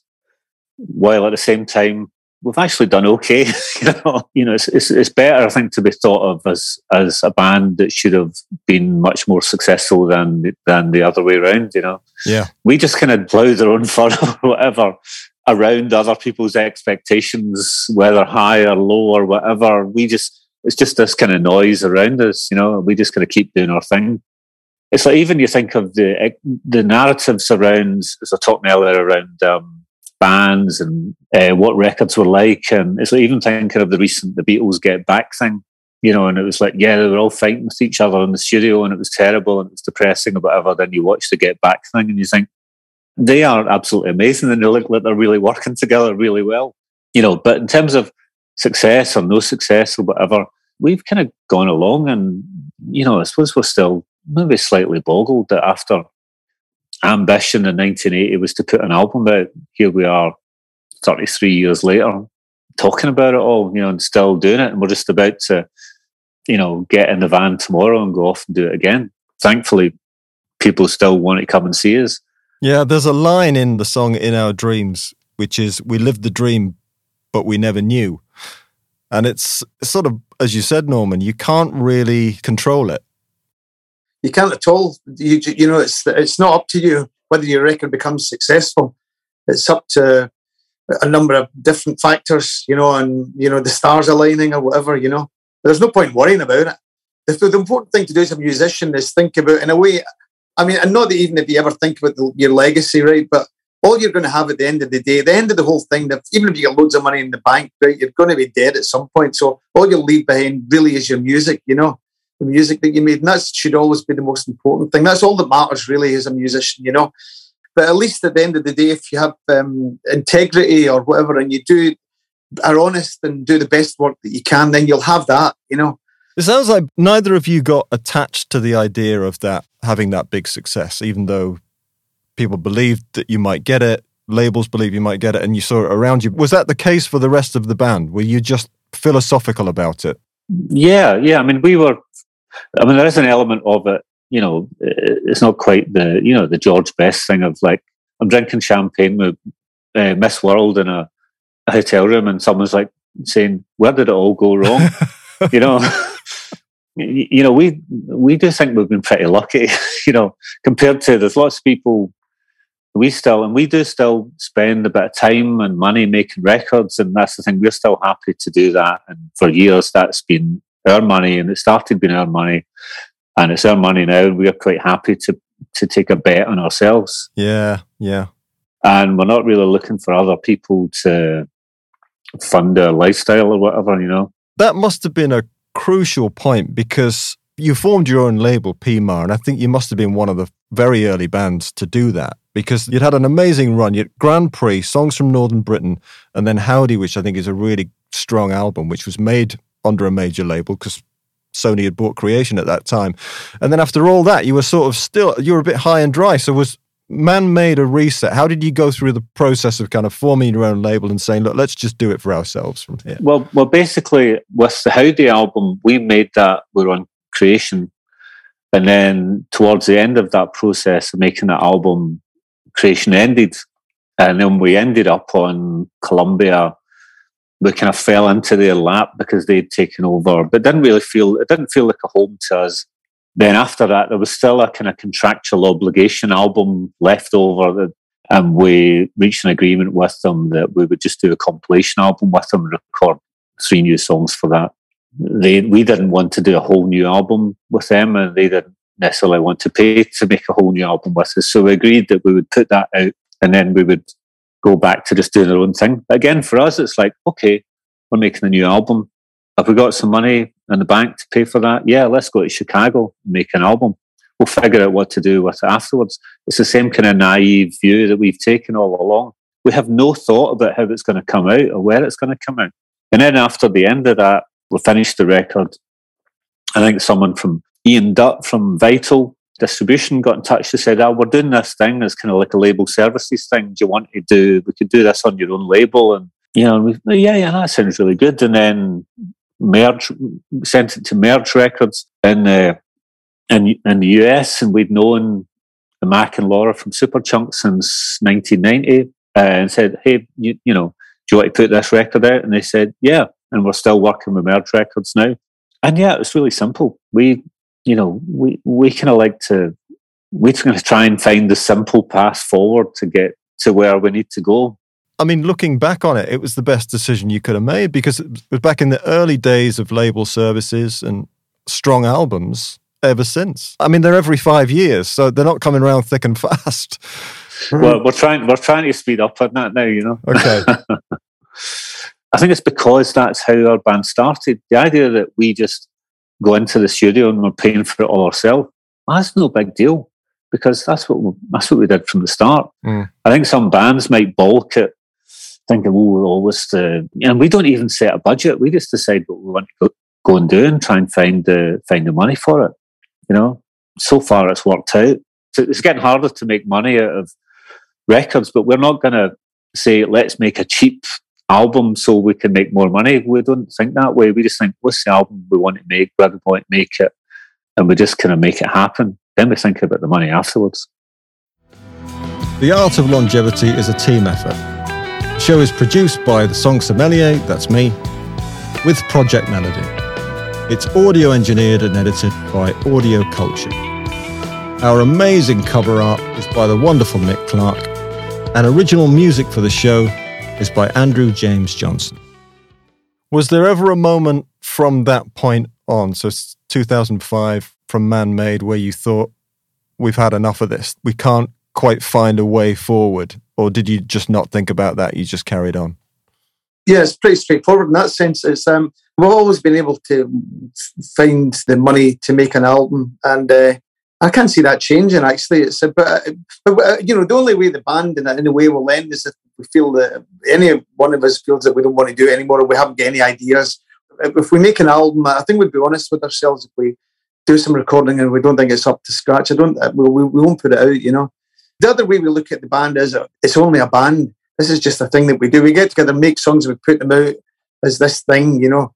Speaker 11: while at the same time we've actually done okay. *laughs* you know, you know, it's, it's, it's better, I think, to be thought of as as a band that should have been much more successful than than the other way around. You know,
Speaker 9: yeah,
Speaker 11: we just kind of blow their own *laughs* fun or whatever around other people's expectations, whether high or low or whatever. We just it's just this kind of noise around us, you know. We just kind of keep doing our thing. It's like even you think of the the narratives around, as I talked earlier, around um, bands and uh, what records were like, and it's like even thinking of the recent the Beatles Get Back thing, you know, and it was like yeah, they were all fighting with each other in the studio, and it was terrible and it was depressing or whatever. Then you watch the Get Back thing, and you think they are absolutely amazing, and they look like they're really *laughs* working together really well, you know. But in terms of success or no success or whatever, we've kind of gone along and, you know, I suppose we're still maybe slightly boggled that after ambition in 1980 was to put an album out, here we are 33 years later talking about it all, you know, and still doing it. And we're just about to, you know, get in the van tomorrow and go off and do it again. Thankfully, people still want to come and see us.
Speaker 9: Yeah, there's a line in the song In Our Dreams, which is, We lived the dream, but we never knew. And it's sort of, as you said, Norman, you can't really control it.
Speaker 10: You can't at all. You, you know, it's it's not up to you whether your record becomes successful. It's up to a number of different factors, you know, and you know the stars aligning or whatever. You know, there's no point worrying about it. The, the important thing to do as a musician is think about, in a way. I mean, and not that even if you ever think about the, your legacy, right? But all you're going to have at the end of the day, the end of the whole thing, even if you get loads of money in the bank, right, you're going to be dead at some point. So all you'll leave behind really is your music, you know, the music that you made. And that should always be the most important thing. That's all that matters really as a musician, you know. But at least at the end of the day, if you have um, integrity or whatever, and you do are honest and do the best work that you can, then you'll have that, you know.
Speaker 9: It sounds like neither of you got attached to the idea of that having that big success, even though people believed that you might get it, labels believe you might get it, and you saw it around you. Was that the case for the rest of the band? Were you just philosophical about it?
Speaker 11: Yeah, yeah. I mean, we were. I mean, there is an element of it. You know, it's not quite the you know the George Best thing of like I'm drinking champagne with uh, Miss World in a, a hotel room, and someone's like saying, "Where did it all go wrong?" *laughs* you know. you know, we we do think we've been pretty lucky. *laughs* you know, compared to there's lots of people we still and we do still spend a bit of time and money making records and that's the thing we're still happy to do that and for years that's been our money and it started being our money and it's our money now and we're quite happy to to take a bet on ourselves.
Speaker 9: Yeah yeah.
Speaker 11: And we're not really looking for other people to fund our lifestyle or whatever you know?
Speaker 9: That must have been a crucial point because you formed your own label PeMa and i think you must have been one of the very early bands to do that because you'd had an amazing run. You had Grand Prix, Songs from Northern Britain, and then Howdy, which I think is a really strong album, which was made under a major label because Sony had bought Creation at that time. And then after all that, you were sort of still, you were a bit high and dry. So was Man made a reset. How did you go through the process of kind of forming your own label and saying, look, let's just do it for ourselves from here?
Speaker 11: Well, well, basically, with the Howdy album, we made that, we were on Creation. And then towards the end of that process of making that album, creation ended. And then we ended up on Columbia. We kind of fell into their lap because they'd taken over, but didn't really feel it didn't feel like a home to us. Then after that, there was still a kind of contractual obligation album left over that and we reached an agreement with them that we would just do a compilation album with them and record three new songs for that. They we didn't want to do a whole new album with them, and they didn't necessarily want to pay to make a whole new album with us. So we agreed that we would put that out and then we would go back to just doing our own thing. But again, for us, it's like, okay, we're making a new album. Have we got some money in the bank to pay for that? Yeah, let's go to Chicago and make an album. We'll figure out what to do with it afterwards. It's the same kind of naive view that we've taken all along. We have no thought about how it's going to come out or where it's going to come out. And then after the end of that, we finished the record. I think someone from Ian Dutt from Vital Distribution got in touch. They said, "Oh, we're doing this thing. It's kind of like a label services thing. Do you want to do? We could do this on your own label." And you know, we, yeah, yeah, that sounds really good. And then Merge sent it to Merge Records in the in in the US, and we'd known the Mac and Laura from Superchunk since 1990, uh, and said, "Hey, you, you know, do you want to put this record out?" And they said, "Yeah." And we're still working with Merge Records now. And yeah, it was really simple. We you know, we, we kind of like to, we're going to try and find the simple path forward to get to where we need to go.
Speaker 9: I mean, looking back on it, it was the best decision you could have made because it was back in the early days of label services and strong albums ever since. I mean, they're every five years, so they're not coming around thick and *laughs* fast.
Speaker 11: Well, we're trying we're trying to speed up on that now, you know.
Speaker 9: Okay. *laughs*
Speaker 11: I think it's because that's how our band started. The idea that we just go into the studio and we're paying for it all ourselves, that's no big deal because that's what we, that's what we did from the start.
Speaker 9: Mm.
Speaker 11: I think some bands might balk at thinking, "Oh, we'll always," uh, and we don't even set a budget. We just decide what we want to go, go and do and try and find the find the money for it. You know, so far it's worked out. So it's getting harder to make money out of records, but we're not going to say, "Let's make a cheap." Album so we can make more money we don't think that way we just think what's the album we want to make where do we want to make it and we just kind of make it happen then we think about the money afterwards
Speaker 9: The Art of Longevity is a team effort. The show is produced by the Song Sommelier, that's me, with Project Melody. It's audio engineered and edited by Audio Culture. Our amazing cover art is by the wonderful Nick Clark, and original music for the show is by Andrew James Johnson. Was there ever a moment from that point on, so it's 2005 from Man Made, where you thought, we've had enough of this? We can't quite find a way forward? Or did you just not think about that? You just carried on?
Speaker 10: Yeah, it's pretty straightforward in that sense. It's um, we've always been able to find the money to make an album, and uh, I can't see that changing. Actually, it's a, but, but uh, you know the only way the band in, in a way will end is if we feel that any one of us feels that we don't want to do it anymore, or we haven't got any ideas. If we make an album, I think we'd be honest with ourselves. If we do some recording and we don't think it's up to scratch, I don't. We, we won't put it out. You know, the other way we look at the band is it's only a band. This is just a thing that we do. We get together, make songs, we put them out as this thing. You know,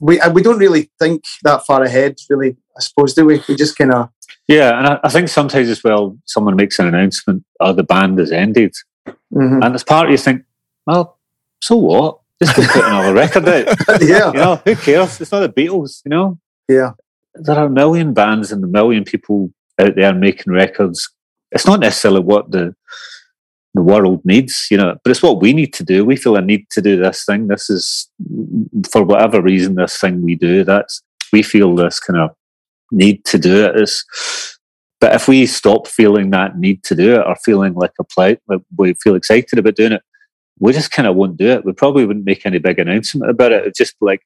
Speaker 10: we we don't really think that far ahead. Really, I suppose, do we? We just kind of
Speaker 11: yeah, and I, I, think sometimes as well, someone makes an announcement, "Oh, the band has ended,"
Speaker 10: mm-hmm.
Speaker 11: and as part of you think, "Well, so what? Just go put another record out." *laughs*
Speaker 10: yeah,
Speaker 11: you know, who cares? It's not the Beatles, you know.
Speaker 10: Yeah,
Speaker 11: there are a million bands and a million people out there making records. It's not necessarily what the the world needs, you know, but it's what we need to do. We feel a need to do this thing. This is for whatever reason this thing we do. That's we feel this kind of need to do it is. But if we stop feeling that need to do it or feeling like a play, we feel excited about doing it, we just kind of won't do it. We probably wouldn't make any big announcement about it. It's just like,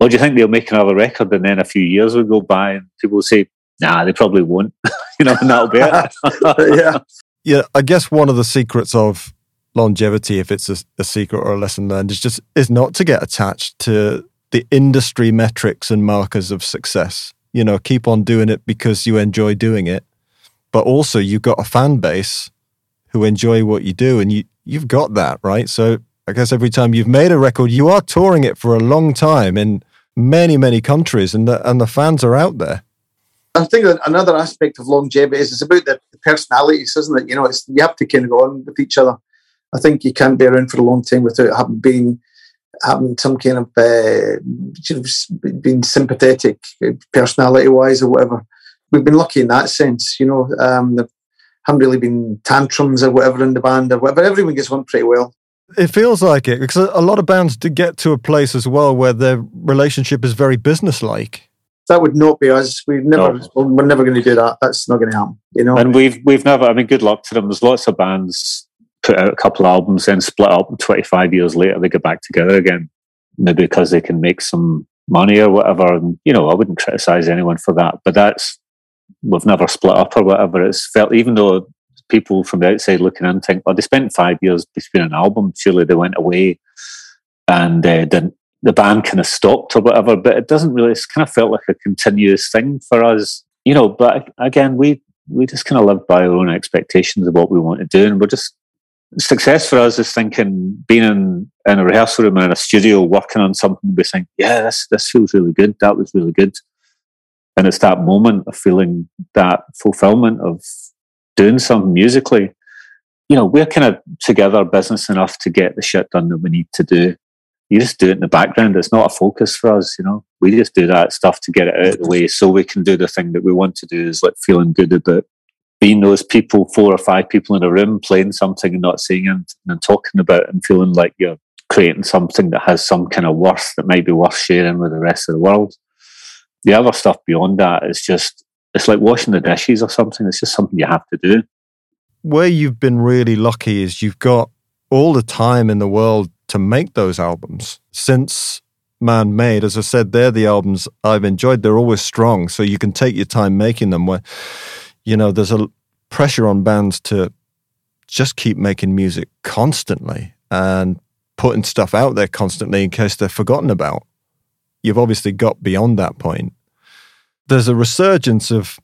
Speaker 11: well, do you think they'll make another record? And then a few years will go by and people will say, nah, they probably won't, *laughs* you know, and that'll be it. *laughs*
Speaker 10: yeah. *laughs*
Speaker 9: Yeah. I guess one of the secrets of longevity, if it's a, a secret or a lesson learned, is just, is not to get attached to the industry metrics and markers of success. You know, keep on doing it because you enjoy doing it. But also you've got a fan base who enjoy what you do and you, you've got that, right? So I guess every time you've made a record, you are touring it for a long time in many, many countries and the, and the fans are out there.
Speaker 10: I think another aspect of longevity is it's about the personalities, isn't it? You know, it's you have to kind of go on with each other. I think you can't be around for a long time without having been having some kind of uh, being sympathetic, personality wise, or whatever. We've been lucky in that sense, you know. Um, there haven't really been tantrums or whatever in the band or whatever. Everyone gets on pretty well.
Speaker 9: It feels like it because a lot of bands do get to a place as well where their relationship is very businesslike
Speaker 10: that would not be us. We've never, no. we're never going to do that. That's not going to happen. You know.
Speaker 11: And we've we've never. I mean, good luck to them. There's lots of bands put out a couple albums, then split up, and 25 years later they get back together again, maybe because they can make some money or whatever. And you know, I wouldn't criticize anyone for that, but that's we've never split up or whatever. It's felt even though people from the outside looking in think, well, they spent five years between an album. Surely they went away and uh, didn't the band kind of stopped or whatever, but it doesn't really, it's kind of felt like a continuous thing for us, you know. But again, we, we just kind of live by our own expectations of what we want to do. And we're just, success for us is thinking, being in, in a rehearsal room or in a studio working on something, we think, yeah, this, this feels really good. That was really good. And it's that moment of feeling that fulfillment of doing something musically. You know, we're kind of together business enough to get the shit done that we need to do you just do it in the background. It's not a focus for us, you know. We just do that stuff to get it out of the way so we can do the thing that we want to do is like feeling good about being those people, four or five people in a room playing something and not seeing it and talking about and feeling like you're creating something that has some kind of worth that might be worth sharing with the rest of the world. The other stuff beyond that is just, it's like washing the dishes or something. It's just something you have to do.
Speaker 9: Where you've been really lucky is you've got all the time in the world to make those albums. Since Man Made, as I said, they're the albums I've enjoyed. They're always strong, so you can take your time making them. Where, you know, there's a pressure on bands to just keep making music constantly and putting stuff out there constantly in case they're forgotten about. You've obviously got beyond that point. There's a resurgence of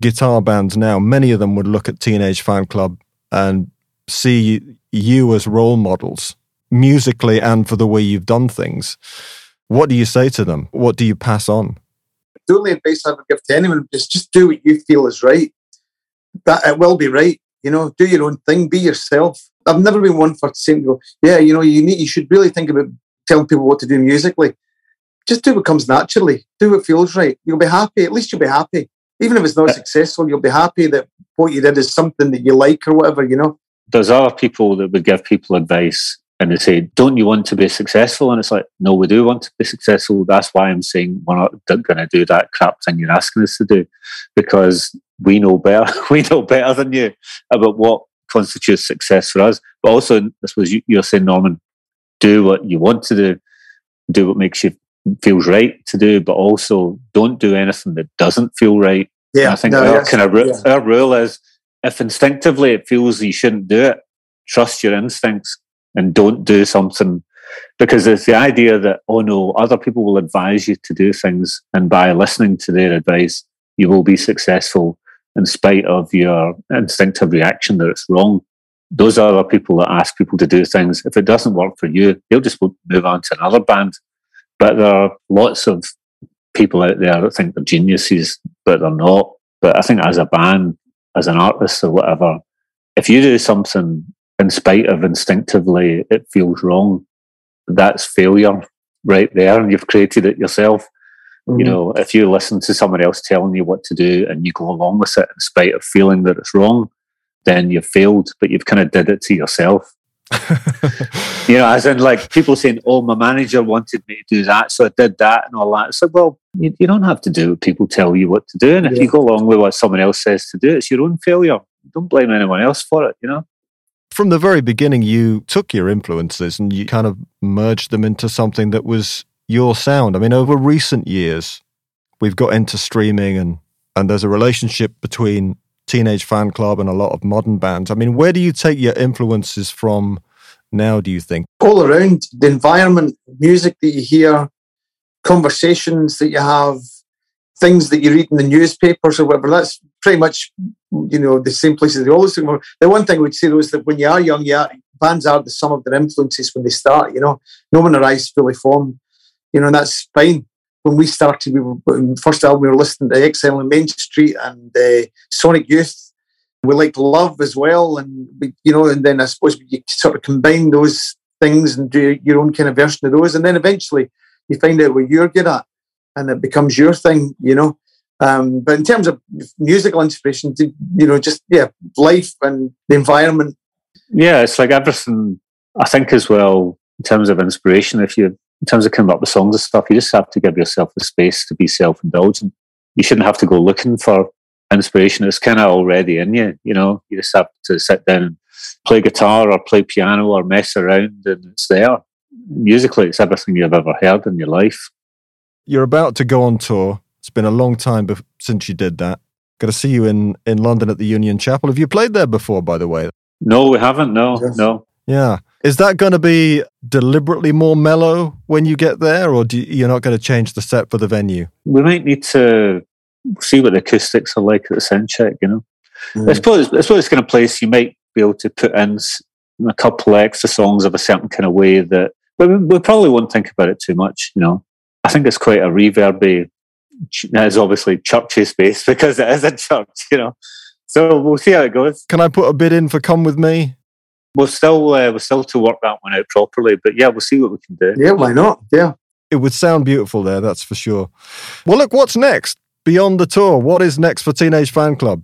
Speaker 9: guitar bands now. Many of them would look at Teenage Fanclub and see you as role models musically and for the way you've done things. What do you say to them? What do you pass on?
Speaker 10: The only advice I would give to anyone is just do what you feel is right. That it will be right. You know, do your own thing, be yourself. I've never been one for saying, go, yeah, you know, you need, you should really think about telling people what to do musically. Just do what comes naturally. Do what feels right. You'll be happy. At least you'll be happy. Even if it's not uh, successful, you'll be happy that what you did is something that you like or whatever, you know?
Speaker 11: There's other people that would give people advice and they say, Don't you want to be successful? And it's like, No, we do want to be successful. That's why I'm saying we're not going to do that crap thing you're asking us to do because we know better. *laughs* we know better than you about what constitutes success for us. But also, this was you're saying, Norman, do what you want to do, do what makes you feels right to do, but also don't do anything that doesn't feel right.
Speaker 10: Yeah,
Speaker 11: and I think
Speaker 10: no,
Speaker 11: our
Speaker 10: yes,
Speaker 11: kind of
Speaker 10: yeah.
Speaker 11: our rule is if instinctively it feels you shouldn't do it, trust your instincts and don't do something because it's the idea that oh no, other people will advise you to do things, and by listening to their advice, you will be successful in spite of your instinctive reaction that it's wrong. Those are other people that ask people to do things. If it doesn't work for you, they'll just move on to another band. But there are lots of people out there that think they're geniuses, but they're not. But I think as a band, as an artist or whatever, if you do something in spite of instinctively it feels wrong, that's failure right there, and you've created it yourself.
Speaker 10: Mm-hmm.
Speaker 11: You know, if you listen to someone else telling you what to do and you go along with it in spite of feeling that it's wrong, then you've failed, but you've kind of did it to yourself. *laughs* you know, as in like people saying, "Oh, my manager wanted me to do that, so I did that," and all that. It's like, well, you, you don't have to do what people tell you what to do, and if
Speaker 10: Yeah.
Speaker 11: you go along with what someone else says to do, it's your own failure. Don't blame anyone else for it. You know.
Speaker 9: From the very beginning, you took your influences and you kind of merged them into something that was your sound. I mean, over recent years, we've got into streaming and, and there's a relationship between Teenage Fanclub and a lot of modern bands. I mean, where do you take your influences from now, do you think?
Speaker 10: all around the environment, music that you hear, conversations that you have, things that you read in the newspapers or whatever. That's pretty much, you know, the same places they always think. about. The one thing I would say though is that when you are young, yeah, bands are the sum of their influences when they start. You know, no one arrives fully formed. You know, and that's fine. When we started, we were first album we were listening to Exile on Main Street and uh, Sonic Youth. We liked Love as well, and we, you know, and then I suppose you sort of combine those things and do your own kind of version of those, and then eventually you find out what you're good at, and it becomes your thing, you know. Um, but in terms of musical inspiration, you know, just yeah, life and the environment.
Speaker 11: Yeah, it's like everything. I think as well in terms of inspiration. If you, in terms of coming up with songs and stuff, you just have to give yourself the space to be self-indulgent. You shouldn't have to go looking for inspiration. It's kind of already in you. You know, you just have to sit down and play guitar or play piano or mess around, and it's there. Musically, it's everything you've ever heard in your life.
Speaker 9: You're about to go on tour. It's been a long time bef- since you did that. Got to see you in, in London at the Union Chapel. Have you played there before, by the way?
Speaker 11: No, we haven't. No,
Speaker 10: Yes.
Speaker 11: no.
Speaker 9: Yeah. Is that going to be deliberately more mellow when you get there, or do you, you're not going to change the set for the venue?
Speaker 11: We might need to see what the acoustics are like at the sound check. You know,
Speaker 10: Mm.
Speaker 11: I suppose I suppose it's kind of place you might be able to put in a couple extra songs of a certain kind of way that, but we, we probably won't think about it too much. You know, I think it's quite a reverby. It's obviously churchy space *laughs* because it is a church. You know, so we'll see how it goes.
Speaker 9: Can I put a bid in for Come With Me?
Speaker 11: We're still uh, we're still to work that one out properly, but yeah, we'll see what we can do.
Speaker 10: Yeah, why not? Yeah.
Speaker 9: It would sound beautiful there, that's for sure. Well, look, what's next? Beyond the tour, what is next for Teenage Fanclub?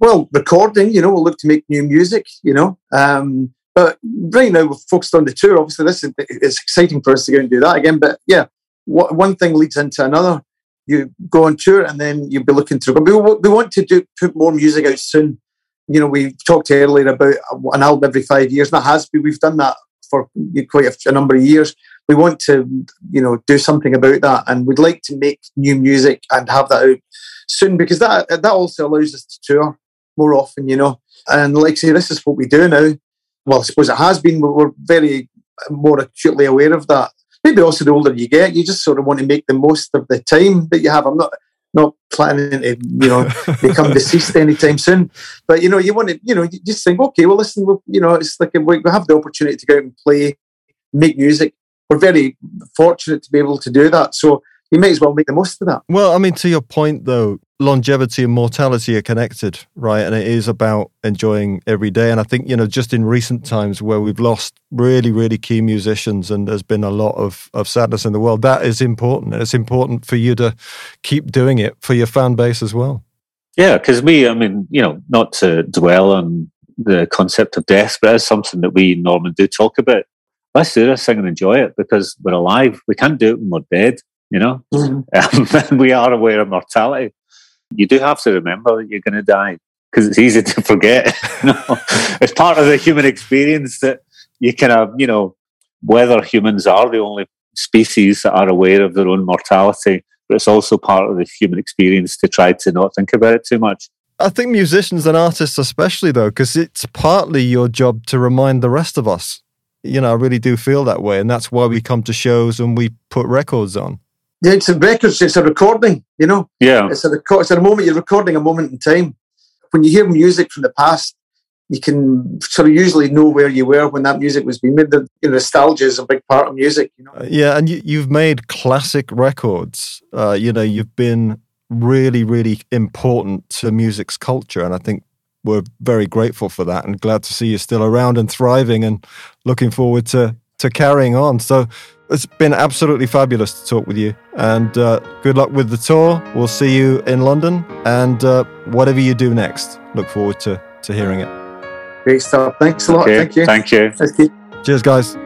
Speaker 10: well, recording, you know, we'll look to make new music, you know. Um, but right now we're focused on the tour. Obviously, this is it's exciting for us to go and do that again. But yeah, what, one thing leads into another. You go on tour and then you'll be looking through. We, we want to do put more music out soon. You know, we talked earlier about an album every five years. And has been, we've done that for quite a, a number of years. We want to, you know, do something about that. And we'd like to make new music and have that out soon because that that also allows us to tour more often, you know. And like I say, this is what we do now. Well, I suppose it has been, but we're very more acutely aware of that. Maybe also the older you get, you just sort of want to make the most of the time that you have. I'm not not planning to, you know, *laughs* become deceased anytime soon. But you know, you want to, you know, you just think, okay, well, listen, we'll, you know, it's like we have the opportunity to go out and play, make music. We're very fortunate to be able to do that. So you may as well make the most of that.
Speaker 9: Well, I mean, to your point though, longevity and mortality are connected, right? And it is about enjoying every day. And I think, you know, just in recent times where we've lost really, really key musicians and there's been a lot of, of sadness in the world, that is important. And it's important for you to keep doing it for your fan base as well.
Speaker 11: Yeah, because we, I mean, you know, not to dwell on the concept of death, but it's something that we normally do talk about. Let's do this thing and enjoy it because we're alive. We can't do it when we're dead, you know? Mm-hmm. Um, *laughs* we are aware of mortality you do have to remember that you're going to die because it's easy to forget. *laughs* it's part of the human experience that you kind of, you know, whether humans are the only species that are aware of their own mortality, but it's also part of the human experience to try to not think about it too much.
Speaker 9: I think musicians and artists, especially though, because it's partly your job to remind the rest of us. You know, I really do feel that way. And that's why we come to shows and we put records on.
Speaker 10: Yeah, it's a record. It's a recording. You know.
Speaker 11: Yeah.
Speaker 10: It's a record. It's a moment. You're recording a moment in time. When you hear music from the past, you can sort of usually know where you were when that music was being made. The you know, nostalgia is a big part of music. You know.
Speaker 9: Uh, yeah, and you, have made classic records. Uh, you know, you've been really, really important to music's culture, and I think we're very grateful for that, and glad to see you still around and thriving, and looking forward to to carrying on. So it's been absolutely fabulous to talk with you. And uh, good luck with the tour. We'll see you in London. And uh, whatever you do next, look forward to, to hearing it.
Speaker 10: Great stuff. Thanks a lot.
Speaker 11: Okay.
Speaker 10: Thank you.
Speaker 11: Thank you.
Speaker 10: Thank you.
Speaker 9: Cheers, guys.